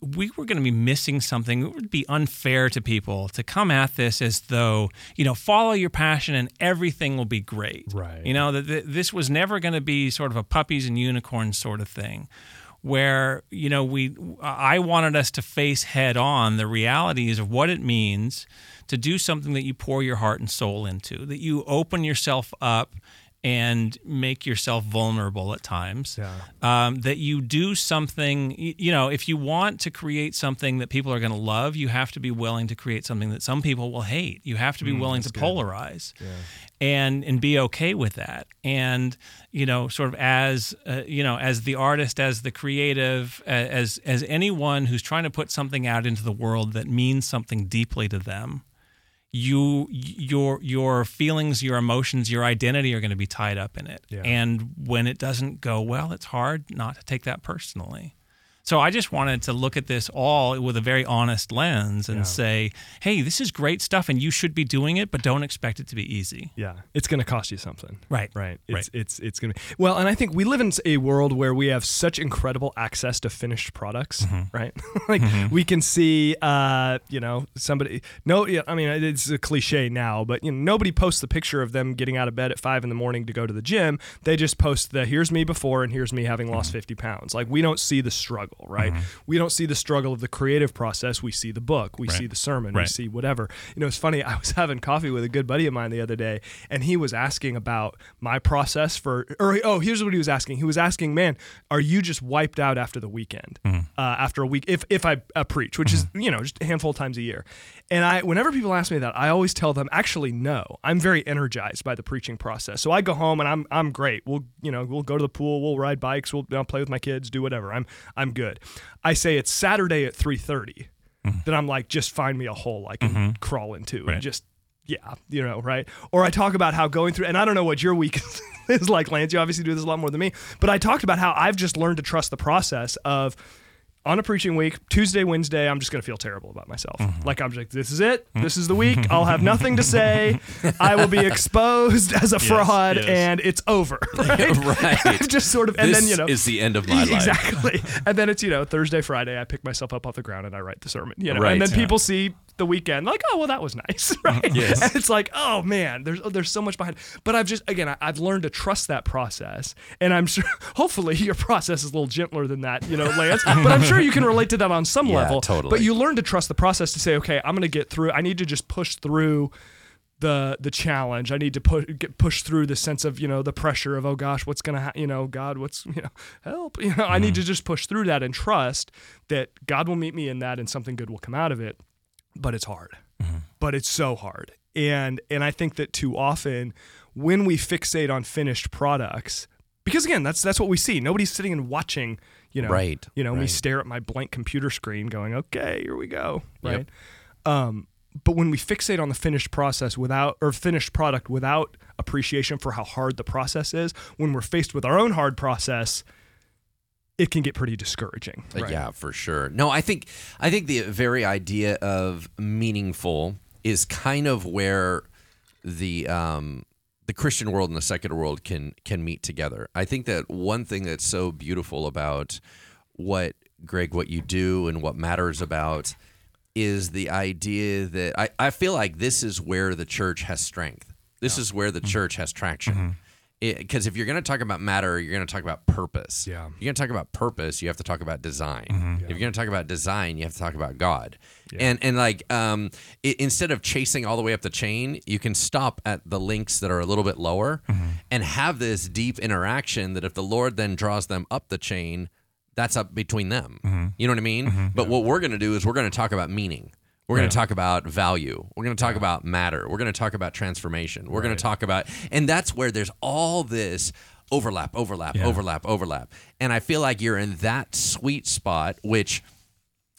we were going to be missing something. It would be unfair to people to come at this as though you know follow your passion and everything will be great. Right. You know that this was never going to be sort of a puppies and unicorns sort of thing where you know we I wanted us to face head on the realities of what it means to do something that you pour your heart and soul into, that you open yourself up and make yourself vulnerable at times. Yeah. Um, that you do something, you know, if you want to create something that people are going to love, you have to be willing to create something that some people will hate. You have to be mm, willing to good. polarize. Yeah. And, and be okay with that, and you know, sort of as uh, you know, as the artist, as the creative, as as anyone who's trying to put something out into the world that means something deeply to them, you your your feelings your emotions your identity are going to be tied up in it yeah. and when it doesn't go well it's hard not to take that personally so I just wanted to look at this all with a very honest lens and yeah. say, hey, this is great stuff and you should be doing it, but don't expect it to be easy. Yeah. It's going to cost you something. Right. Right. It's, right. it's, it's going to be, well, and I think we live in a world where we have such incredible access to finished products, mm-hmm. right? like mm-hmm. we can see, uh, you know, somebody, no, I mean, it's a cliche now, but you know, nobody posts the picture of them getting out of bed at five in the morning to go to the gym. They just post the here's me before and here's me having lost mm-hmm. 50 pounds. Like we don't see the struggle right? Mm-hmm. We don't see the struggle of the creative process. We see the book, we right. see the sermon, right. we see whatever. You know, it's funny. I was having coffee with a good buddy of mine the other day, and he was asking about my process for, or oh, here's what he was asking. He was asking, man, are you just wiped out after the weekend, mm-hmm. uh, after a week, if if I uh, preach, which mm-hmm. is you know just a handful of times a year, and I, whenever people ask me that, I always tell them, actually, no. I'm very energized by the preaching process. So I go home and I'm, I'm great. We'll, you know, we'll go to the pool, we'll ride bikes, we'll you know, play with my kids, do whatever. I'm, I'm good. I say it's Saturday at 3:30. Mm-hmm. Then I'm like, just find me a hole I can mm-hmm. crawl into right. and just yeah, you know, right? Or I talk about how going through, and I don't know what your week is like, Lance. You obviously do this a lot more than me, but I talked about how I've just learned to trust the process of on a preaching week, Tuesday, Wednesday, I'm just going to feel terrible about myself. Mm-hmm. Like I'm just like, this is it. This is the week. I'll have nothing to say. I will be exposed as a yes, fraud, yes. and it's over. Right. right. just sort of, and this then you know, is the end of my life. Exactly. and then it's you know Thursday, Friday, I pick myself up off the ground and I write the sermon. You know, right. and then people see the weekend like oh well that was nice right yes. and it's like oh man there's there's so much behind but i've just again I, have learned to trust that process and i'm sure hopefully your process is a little gentler than that you know lance but i'm sure you can relate to that on some yeah, level totally but you learn to trust the process to say okay i'm going to get through i need to just push through the the challenge. I need to push get push through the sense of you know the pressure of oh gosh what's gonna ha- you know God what's you know help you know mm-hmm. I need mm-hmm. to just push through that and trust that God will meet me in that and something good will come out of it but it's hard. Mm-hmm. But it's so hard. And and I think that too often when we fixate on finished products, because again, that's that's what we see. Nobody's sitting and watching, you know, right, you know, right. me stare at my blank computer screen going, "Okay, here we go." Right? Yep. Um, but when we fixate on the finished process without or finished product without appreciation for how hard the process is, when we're faced with our own hard process, it can get pretty discouraging. Uh, right? Yeah, for sure. No, I think I think the very idea of meaningful is kind of where the um, the Christian world and the secular world can can meet together. I think that one thing that's so beautiful about what Greg, what you do and what matters about is the idea that I, I feel like this is where the church has strength. This is where the church has traction. Because if you're going to talk about matter, you're going to talk about purpose. Yeah. You're going to talk about purpose, you have to talk about design. Mm-hmm. If you're going to talk about design, you have to talk about God. And and like um, i instead of chasing all the way up the chain, you can stop at the links that are a little bit lower mm-hmm. and have this deep interaction that if the Lord then draws them up the chain, that's up between them. Mm-hmm. You know what I mean? But what we're going to do is we're going to talk about meaning. We're going to talk about value. We're going to talk about matter. We're going to talk about transformation. We're going to talk about, and that's where there's all this overlap, overlap, overlap, overlap. And I feel like you're in that sweet spot, which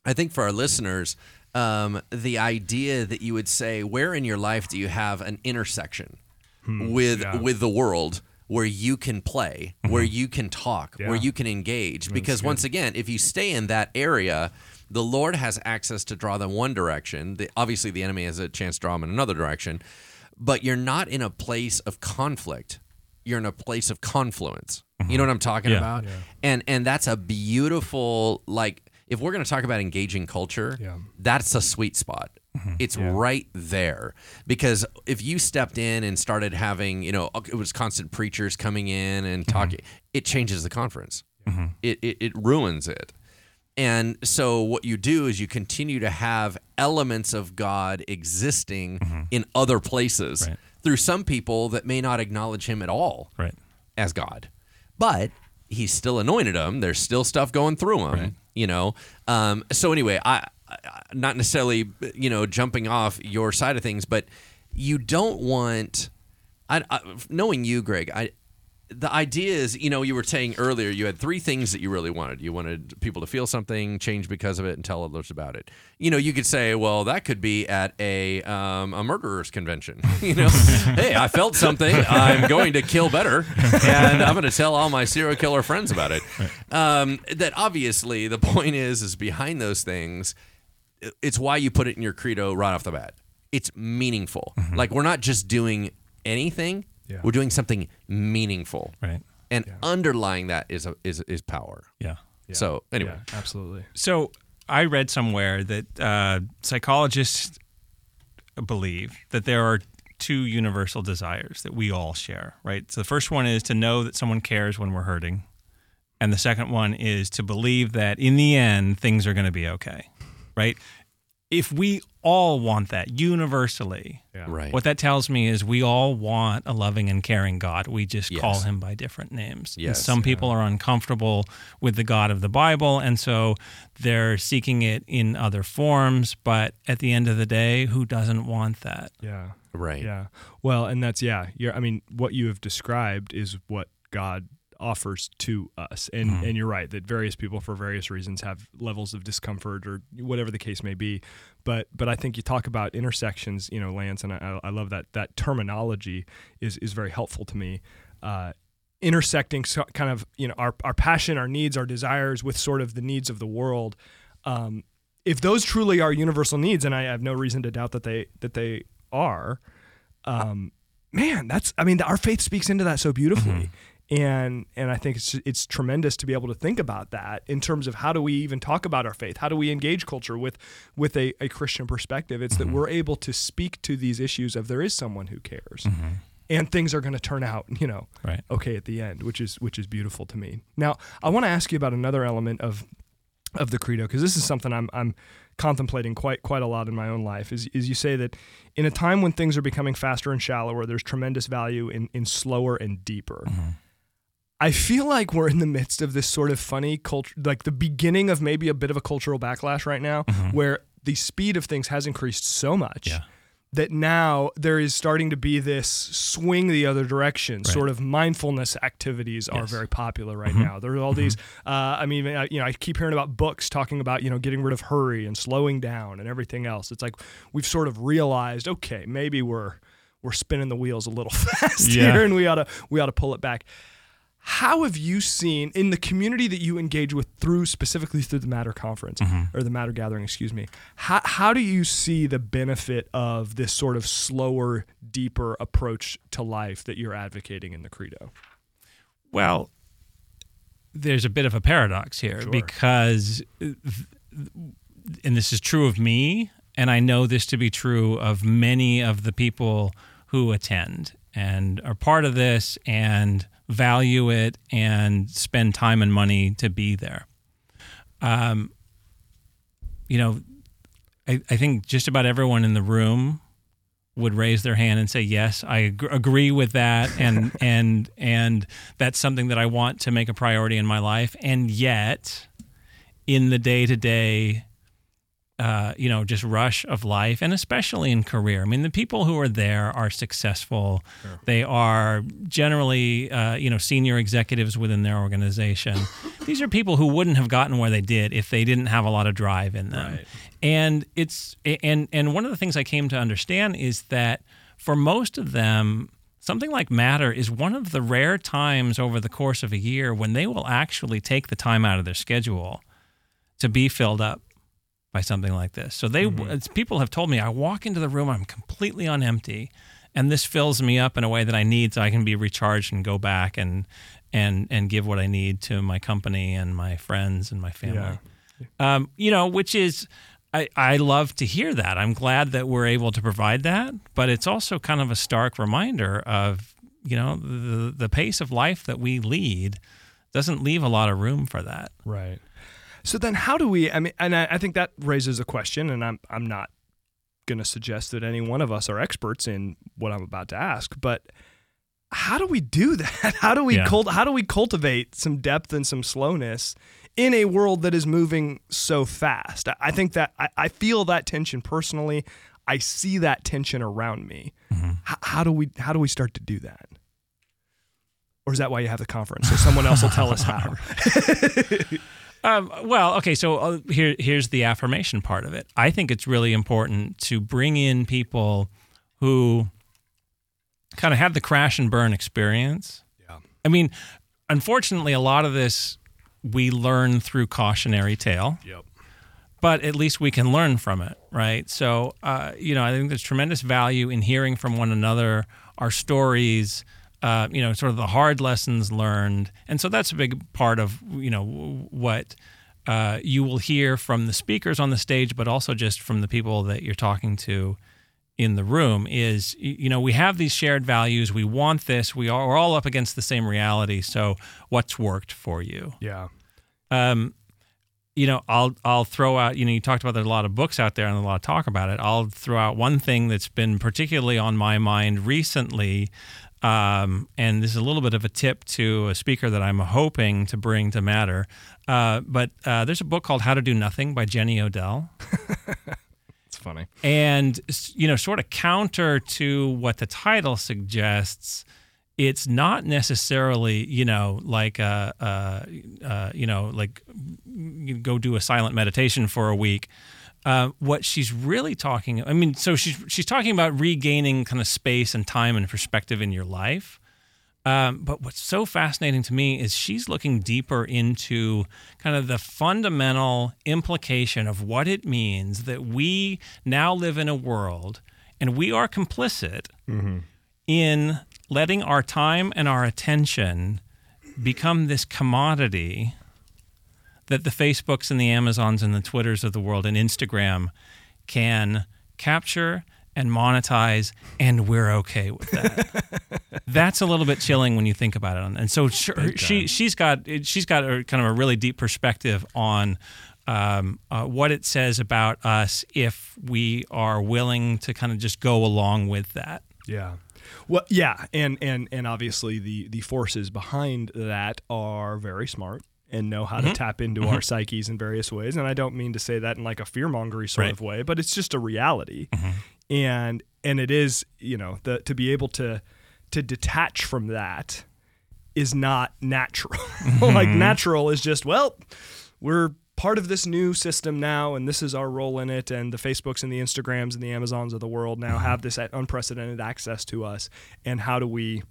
I think for our listeners, um, the idea that you would say, where in your life do you have an intersection with yeah. with the world where you can play, where you can talk, where you can engage? Because once again, if you stay in that area, the Lord has access to draw them one direction. The, obviously, the enemy has a chance to draw them in another direction, but you're not in a place of conflict. You're in a place of confluence. You know mm-hmm. what I'm talking Yeah. about? And and that's a beautiful like if we're going to talk about engaging culture, Yeah. that's a sweet spot. Mm-hmm. It's right there because if you stepped in and started having, you know, it was constant preachers coming in and mm-hmm. talking, it changes the conference. It, it it ruins it. And so what you do is you continue to have elements of God existing in other places Right. through some people that may not acknowledge him at all Right. as God. But he's still anointed them. There's still stuff going through him, Right. you know. Um, so anyway, I, I not necessarily you know jumping off your side of things, but you don't want. I, I knowing you, Greg. I the idea is, you know, you were saying earlier, you had three things that you really wanted. You wanted people to feel something, change because of it, and tell others about it. You know, you could say, well, that could be at a um, a murderers convention. you know, hey, I felt something. I'm going to kill better, and I'm going to tell all my serial killer friends about it. Um, that obviously the point is, is behind those things, it's why you put it in your credo right off the bat. It's meaningful. Like we're not just doing anything. Yeah. We're doing something meaningful. Right. And underlying that is a, is is power. Yeah. So anyway, Yeah, absolutely. So I read somewhere that uh, psychologists believe that there are two universal desires that we all share, right? So the first one is to know that someone cares when we're hurting. And the second one is to believe that in the end, things are going to be okay, right? If we all want that universally, Yeah. right. what that tells me is we all want a loving and caring God. We just call him by different names. And Yes. some people are uncomfortable with the God of the Bible, and so they're seeking it in other forms. But at the end of the day, who doesn't want that? Yeah. right. Yeah. Well, and that's yeah. You're, I mean, what you have described is what God offers to us, and Mm-hmm. and you're right that various people, for various reasons, have levels of discomfort or whatever the case may be. But but I think you talk about intersections, you know, Lance, and I, I love that that terminology is is very helpful to me. Uh, intersecting so, kind of you know our our passion, our needs, our desires with sort of the needs of the world. Um, if those truly are universal needs, and I have no reason to doubt that they that they are, um, man, that's I mean our faith speaks into that so beautifully. And and I think it's it's tremendous to be able to think about that in terms of how do we even talk about our faith? How do we engage culture with with a, a Christian perspective? It's that mm-hmm. we're able to speak to these issues of there is someone who cares. Mm-hmm. And things are going to turn out, you know, Right. okay at the end, which is which is beautiful to me. Now, I want to ask you about another element of of the credo because this is something I'm I'm contemplating quite quite a lot in my own life. Is is you say that in a time when things are becoming faster and shallower, there's tremendous value in in slower and deeper. Mm-hmm. I feel like we're in the midst of this sort of funny culture, like the beginning of maybe a bit of a cultural backlash right now, mm-hmm. where the speed of things has increased so much Yeah. that now there is starting to be this swing the other direction. Sort of mindfulness activities are very popular right mm-hmm. now. There are all mm-hmm. these. Uh, I mean, I, you know, I keep hearing about books talking about you know getting rid of hurry and slowing down and everything else. It's like we've sort of realized, okay, maybe we're we're spinning the wheels a little fast Yeah. here, and we ought to we ought to pull it back. How have you seen in the community that you engage with through specifically through the Matter conference Mm-hmm. or the Matter gathering, excuse me? How, how do you see the benefit of this sort of slower, deeper approach to life that you're advocating in the Credo? Well, there's a bit of a paradox here because, and this is true of me, and I know this to be true of many of the people who attend and are part of this and value it and spend time and money to be there. Um, you know, I, I think just about everyone in the room would raise their hand and say yes i ag- agree with that and and and that's something that i want to make a priority in my life and yet in the day to day uh, you know, just rush of life, and especially in career. I mean, the people who are there are successful. They are generally, uh, you know, senior executives within their organization. These are people who wouldn't have gotten where they did if they didn't have a lot of drive in them. And it's and and one of the things I came to understand is that for most of them, something like matter is one of the rare times over the course of a year when they will actually take the time out of their schedule to be filled up by something like this. So they it's, people have told me I walk into the room I'm completely on empty and this fills me up in a way that I need so I can be recharged and go back and and and give what I need to my company and my friends and my family. Um, you know, which is I, I love to hear that. I'm glad that we're able to provide that, but it's also kind of a stark reminder of, you know, the the pace of life that we lead doesn't leave a lot of room for that. Right. So then, how do we? I mean, and I, I think that raises a question, and I'm I'm not going to suggest that any one of us are experts in what I'm about to ask, but how do we do that? How do we Yeah. cult, How do we cultivate some depth and some slowness in a world that is moving so fast? I- think that I, I feel that tension personally. I see that tension around me. Mm-hmm. H- how do we How do we start to do that? Or is that why you have the conference? So someone else will tell us how. Um, well, okay, so uh, here here's the affirmation part of it. I think it's really important to bring in people who kind of have the crash and burn experience. Yeah. I mean, unfortunately, a lot of this we learn through cautionary tale. Yep. but at least we can learn from it, right? So, uh, you know, I think there's tremendous value in hearing from one another, our stories, uh, you know, sort of the hard lessons learned, and so that's a big part of you know what uh, you will hear from the speakers on the stage, but also just from the people that you're talking to in the room is you know we have these shared values we want this we are we're all up against the same reality so what's worked for you Yeah. um, you know, I'll I'll throw out. You know, you talked about there's a lot of books out there and a lot of talk about it. I'll throw out one thing that's been particularly on my mind recently, um, and this is a little bit of a tip to a speaker that I'm hoping to bring to Matter. Uh, but uh, there's a book called How to Do Nothing by Jenny Odell. It's funny. And you know, sort of counter to what the title suggests, it's not necessarily you know like uh, uh, uh, you know like you go do a silent meditation for a week. Uh, what she's really talking, I mean, so she's she's talking about regaining kind of space and time and perspective in your life. Um, but what's so fascinating to me is she's looking deeper into kind of the fundamental implication of what it means that we now live in a world and we are complicit in letting our time and our attention become this commodity that the Facebooks and the Amazons and the Twitters of the world and Instagram can capture and monetize, and we're okay with that. That's a little bit chilling when you think about it. And so she, she she's got she's got a, kind of a really deep perspective on um, uh, what it says about us if we are willing to kind of just go along with that. Yeah. Well, yeah, and and and obviously the the forces behind that are very smart and know how to mm-hmm. tap into mm-hmm. our psyches in various ways. And I don't mean to say that in like a fear mongery sort Right. of way, but it's just a reality. Mm-hmm. And and it is, you know, the to be able to to detach from that is not natural. like natural is just, well, we're part of this new system now and this is our role in it and the facebooks and the instagrams and the amazons of the world now have this unprecedented access to us and how do we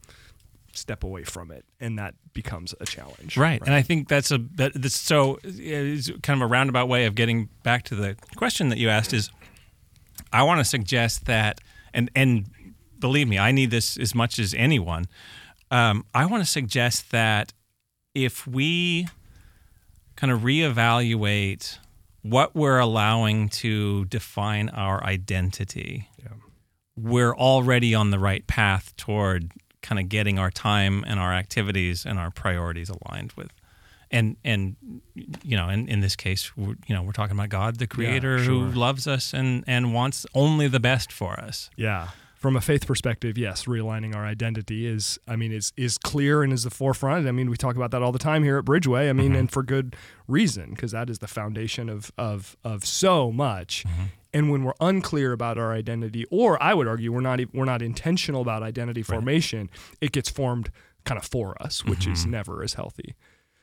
step away from it, and that becomes a challenge. Right. And I think that's a that, that's so is kind of a roundabout way of getting back to the question that you asked is I want to suggest that and and believe me, I need this as much as anyone. Um, I want to suggest that if we kind of reevaluate what we're allowing to define our identity, we're already on the right path toward kind of getting our time and our activities and our priorities aligned with. And and you know, in, in this case, we're, you know, we're talking about God, the Creator, sure. who loves us and and wants only the best for us. Yeah. From a faith perspective, yes, realigning our identity is, I mean, is is clear and is the forefront. I mean, we talk about that all the time here at Bridgeway. I mean, mm-hmm. and for good reason, because that is the foundation of of of so much. Mm-hmm. And when we're unclear about our identity, or I would argue we're not e- we're not intentional about identity formation, it gets formed kind of for us, which is mm-hmm. never as healthy.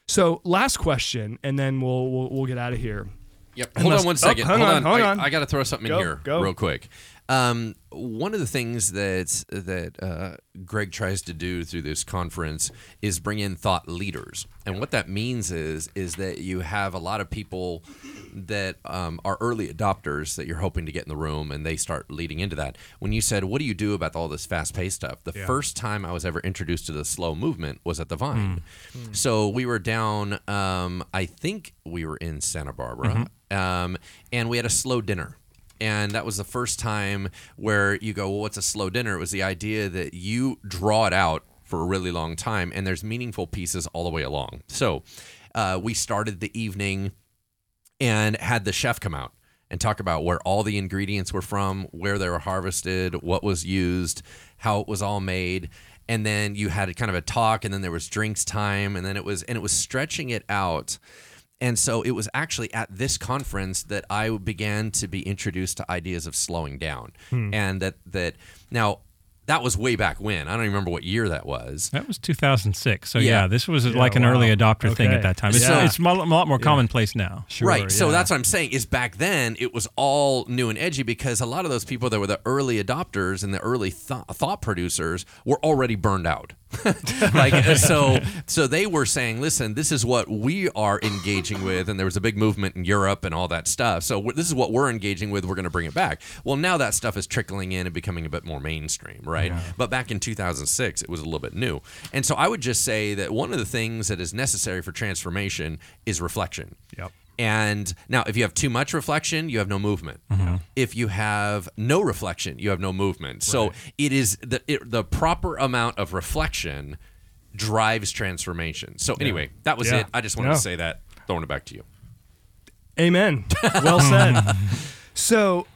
So, last question, and then we'll we'll, we'll get out of here. Yep. Hold Unless- on one oh, second. hang hold on, on. hold I, on. I got to throw something Go, in here go. real quick. Um, one of the things that that uh, Greg tries to do through this conference is bring in thought leaders, and what that means is is that you have a lot of people that um, are early adopters that you're hoping to get in the room, and they start leading into that. When you said, "What do you do about all this fast paced stuff?" The first time I was ever introduced to the slow movement was at the Vine. So we were down. Um, I think we were in Santa Barbara, um, and we had a slow dinner. And that was the first time where you go, well, what's a slow dinner? It was the idea that you draw it out for a really long time, and there's meaningful pieces all the way along. So uh, we started the evening and had the chef come out and talk about where all the ingredients were from, where they were harvested, what was used, how it was all made. And then you had kind of a talk, and then there was drinks time, and then it was and it was stretching it out. And so it was actually at this conference that I began to be introduced to ideas of slowing down, hmm. and that that now that was way back when. I don't even remember what year that was. That was 2006. So Yeah. yeah, this was like an early wow. adopter thing at that time. It's, Yeah. it's a lot more commonplace now. right. So that's what I'm saying is back then it was all new and edgy because a lot of those people that were the early adopters and the early th- thought producers were already burned out. like so so they were saying listen this is what we are engaging with and there was a big movement in Europe and all that stuff. So w- this is what we're engaging with we're going to bring it back. Well now that stuff is trickling in and becoming a bit more mainstream right? But back in 2006 it was a little bit new. And so I would just say that one of the things that is necessary for transformation is reflection. Yep. And now, if you have too much reflection, you have no movement. If you have no reflection, you have no movement. So it is the it, the proper amount of reflection drives transformation. So anyway, that was Yeah. it. I just wanted Yeah. to say that. Throwing it back to you. Amen. Well said. so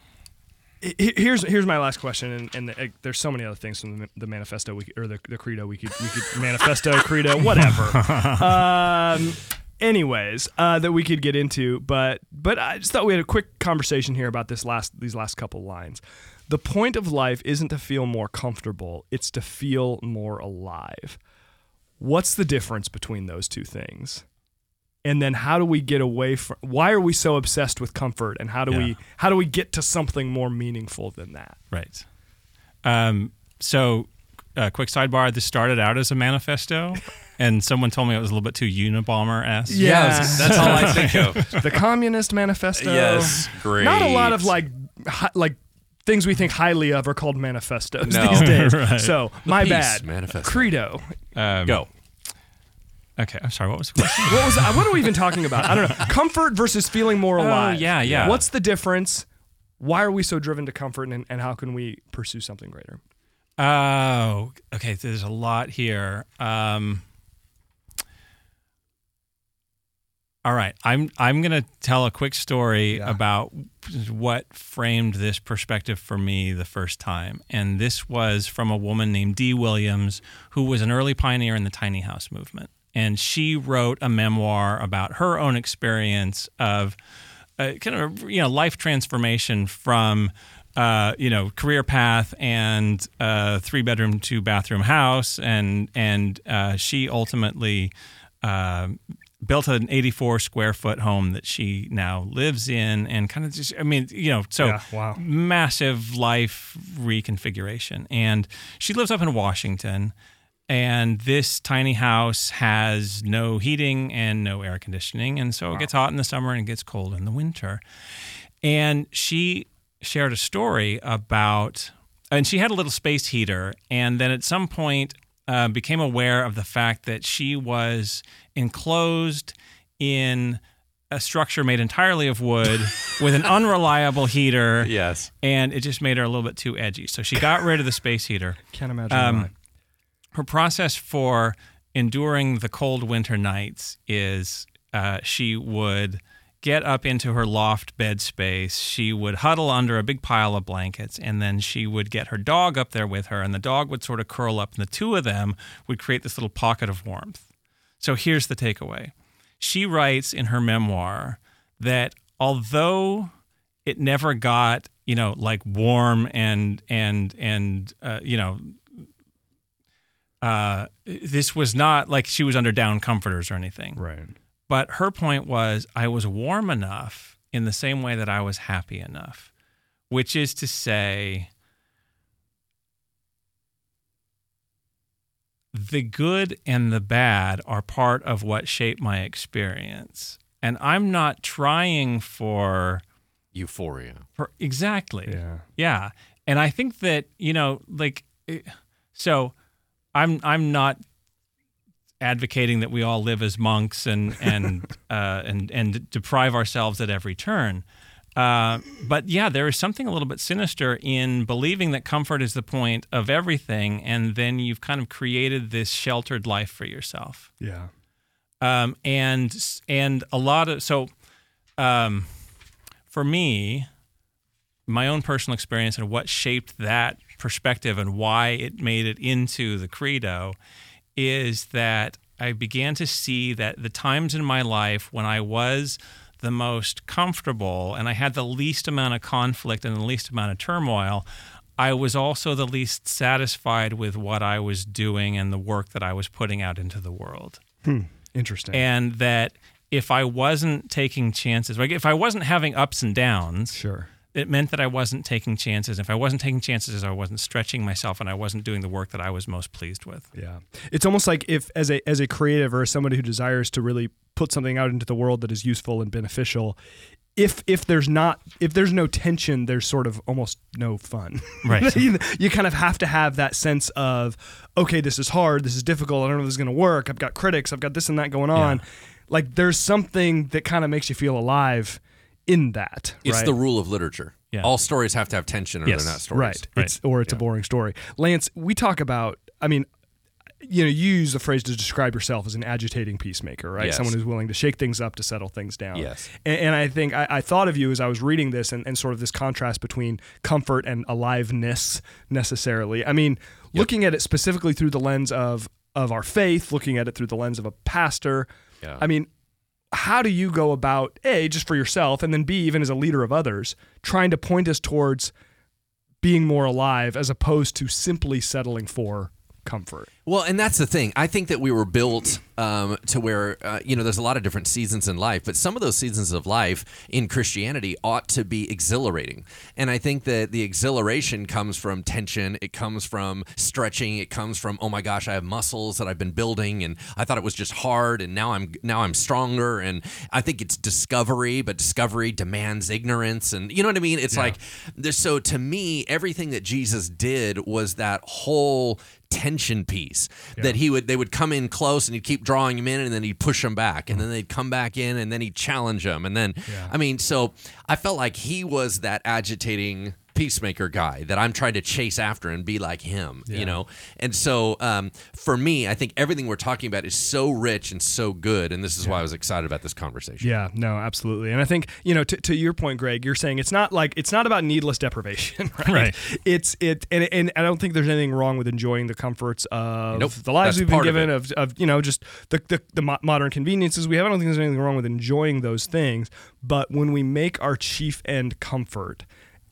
he- he- here's here's my last question, and, and uh, there's so many other things from the, the manifesto we, or the, the credo we could we could manifesto credo whatever. Um, anyways, uh, that we could get into, but but I just thought we had a quick conversation here about this last these last couple lines. The point of life isn't to feel more comfortable; it's to feel more alive. What's the difference between those two things? and then how do we get away from why are we so obsessed with comfort and how do we how do we get to something more meaningful than that Right. Um, so, uh, quick sidebar. This started out as a manifesto, and someone told me it was a little bit too Unabomber esque. Yeah. Yes. that's all I think of. the communist manifesto Yes, great. not a lot of like hi, like things we think highly of are called manifestos No. these days Right. so my Peace bad manifesto. credo Um, Go. Okay. I'm sorry. What was the question? what was that? what are we even talking about i don't know comfort versus feeling more alive Oh, yeah, yeah. what's the difference why are we so driven to comfort and, and how can we pursue something greater Oh, okay. There's a lot here. Um, all right, I'm I'm gonna tell a quick story about what framed this perspective for me the first time, and this was from a woman named Dee Williams, who was an early pioneer in the tiny house movement, and she wrote a memoir about her own experience of uh, kind of you know life transformation from uh, you know career path and uh, three bedroom two bathroom house and and uh, she ultimately uh, built an 84 square foot home that she now lives in and kind of just I mean you know so Yeah, wow. massive life reconfiguration and she lives up in Washington and this tiny house has no heating and no air conditioning. And so it gets hot in the summer and it gets cold in the winter. And she shared a story about, and she had a little space heater. And then at some point, uh, became aware of the fact that she was enclosed in a structure made entirely of wood with an unreliable heater. Yes. And it just made her a little bit too edgy. So she got rid of the space heater. Can't imagine Um. Her process for enduring the cold winter nights is uh, she would get up into her loft bed space. She would huddle under a big pile of blankets, and then she would get her dog up there with her, and the dog would sort of curl up, and the two of them would create this little pocket of warmth. So here's the takeaway she writes in her memoir that although it never got you know like warm and and and uh, you know uh, this was not like she was under down comforters or anything Right. But her point was I was warm enough in the same way that I was happy enough, which is to say, the good and the bad are part of what shaped my experience. And I'm not trying for, Euphoria. for exactly. Yeah. Yeah. And I think that, you know, like eh, so I'm I'm not advocating that we all live as monks and and uh, and and deprive ourselves at every turn. Uh, but yeah, there is something a little bit sinister in believing that comfort is the point of everything, and then you've kind of created this sheltered life for yourself Yeah. um, and and a lot of so um, for me my own personal experience and what shaped that perspective and why it made it into the credo is that I began to see that the times in my life when I was the most comfortable and I had the least amount of conflict and the least amount of turmoil, I was also the least satisfied with what I was doing and the work that I was putting out into the world hmm, Interesting. and that if I wasn't taking chances, like if I wasn't having ups and downs, sure. It meant that I wasn't taking chances. If I wasn't taking chances, I wasn't stretching myself, and I wasn't doing the work that I was most pleased with. Yeah. It's almost like if as a as a creative or as somebody who desires to really put something out into the world that is useful and beneficial, if if there's not if there's no tension, there's sort of almost no fun. Right. you, you kind of have to have that sense of okay, this is hard, this is difficult, I don't know if this is going to work. I've got critics, I've got this and that going on. Like there's something that kind of makes you feel alive in that. It's right? the rule of literature. Yeah. All stories have to have tension or Yes. they're not stories. Right. It's or it's a boring story. Lance, we talk about I mean you know, you use the phrase to describe yourself as an agitating peacemaker, right? Yes. Someone who's willing to shake things up to settle things down. Yes. And, and I think I, I thought of you as I was reading this and, and sort of this contrast between comfort and aliveness necessarily. I mean, looking at it specifically through the lens of of our faith, looking at it through the lens of a pastor. Yeah. I mean, how do you go about a just for yourself and then b even as a leader of others trying to point us towards being more alive as opposed to simply settling for comfort Well, and that's the thing. I think that we were built um, to where, uh, you know, there's a lot of different seasons in life, but some of those seasons of life in Christianity ought to be exhilarating. And I think that the exhilaration comes from tension, it comes from stretching, it comes from, oh my gosh, I have muscles that I've been building and I thought it was just hard and now I'm now I'm stronger and I think it's discovery, but discovery demands ignorance and you know what I mean? It's like there's so to me everything that Jesus did was that whole tension piece that he would they would come in close and he'd keep drawing him in and then he'd push him back and then mm. they'd come back in and then he'd challenge them and then I mean so I felt like he was that agitating peacemaker guy that I'm trying to chase after and be like him you know? And so um, for me I think everything we're talking about is so rich and so good and this is why I was excited about this conversation. Yeah no absolutely. And i think you know to, to your point greg you're saying it's not like it's not about needless deprivation right, Right. it's it and, and i don't think there's anything wrong with enjoying the comforts of Nope. the lives That's we've been part of given of, of you know just the, the, the mo- modern conveniences we have. I don't think there's anything wrong with enjoying those things but when we make our chief end comfort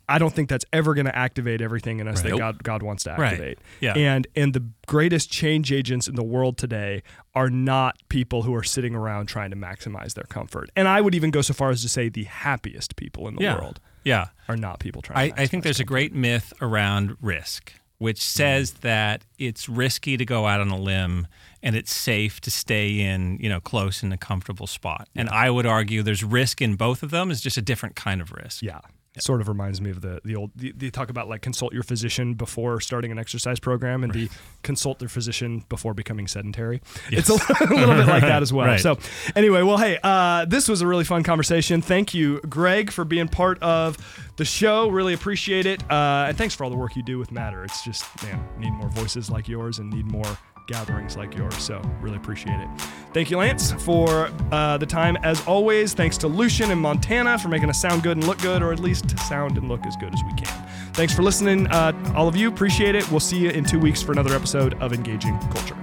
I don't think that's ever going to activate everything in us that God God wants to activate. Right. Yeah. And and the greatest change agents in the world today are not people who are sitting around trying to maximize their comfort. And I would even go so far as to say the happiest people in the Yeah. world Yeah. are not people trying I, to I think there's a great myth around risk. which mm. says that it's risky to go out on a limb and it's safe to stay in, you know, close in a comfortable spot. And I would argue there's risk in both of them. It's just a different kind of risk. Yeah. Sort of reminds me of the the old. The, they talk about like consult your physician before starting an exercise program, and the consult their physician before becoming sedentary. It's a, little bit like that as well. Right. So, anyway, well, hey, uh, this was a really fun conversation. Thank you, Greg, for being part of the show. Really appreciate it, uh, and thanks for all the work you do with Matter. It's just man, need more voices like yours, and need more gatherings like yours. So, really appreciate it. Thank you, Lance, for uh, the time as always. Thanks to Lucian and Montana for making us sound good and look good, or at least sound and look as good as we can. Thanks for listening, uh, all of you. Appreciate it. We'll see you in two weeks for another episode of Engaging Culture.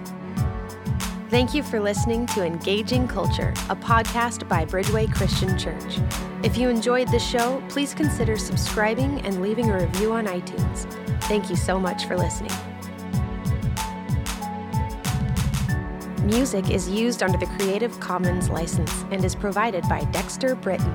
Thank you for listening to Engaging Culture, a podcast by Bridgeway Christian Church. If you enjoyed the show, please consider subscribing and leaving a review on iTunes. Thank you so much for listening. Music is used under the Creative Commons license and is provided by Dexter Britain.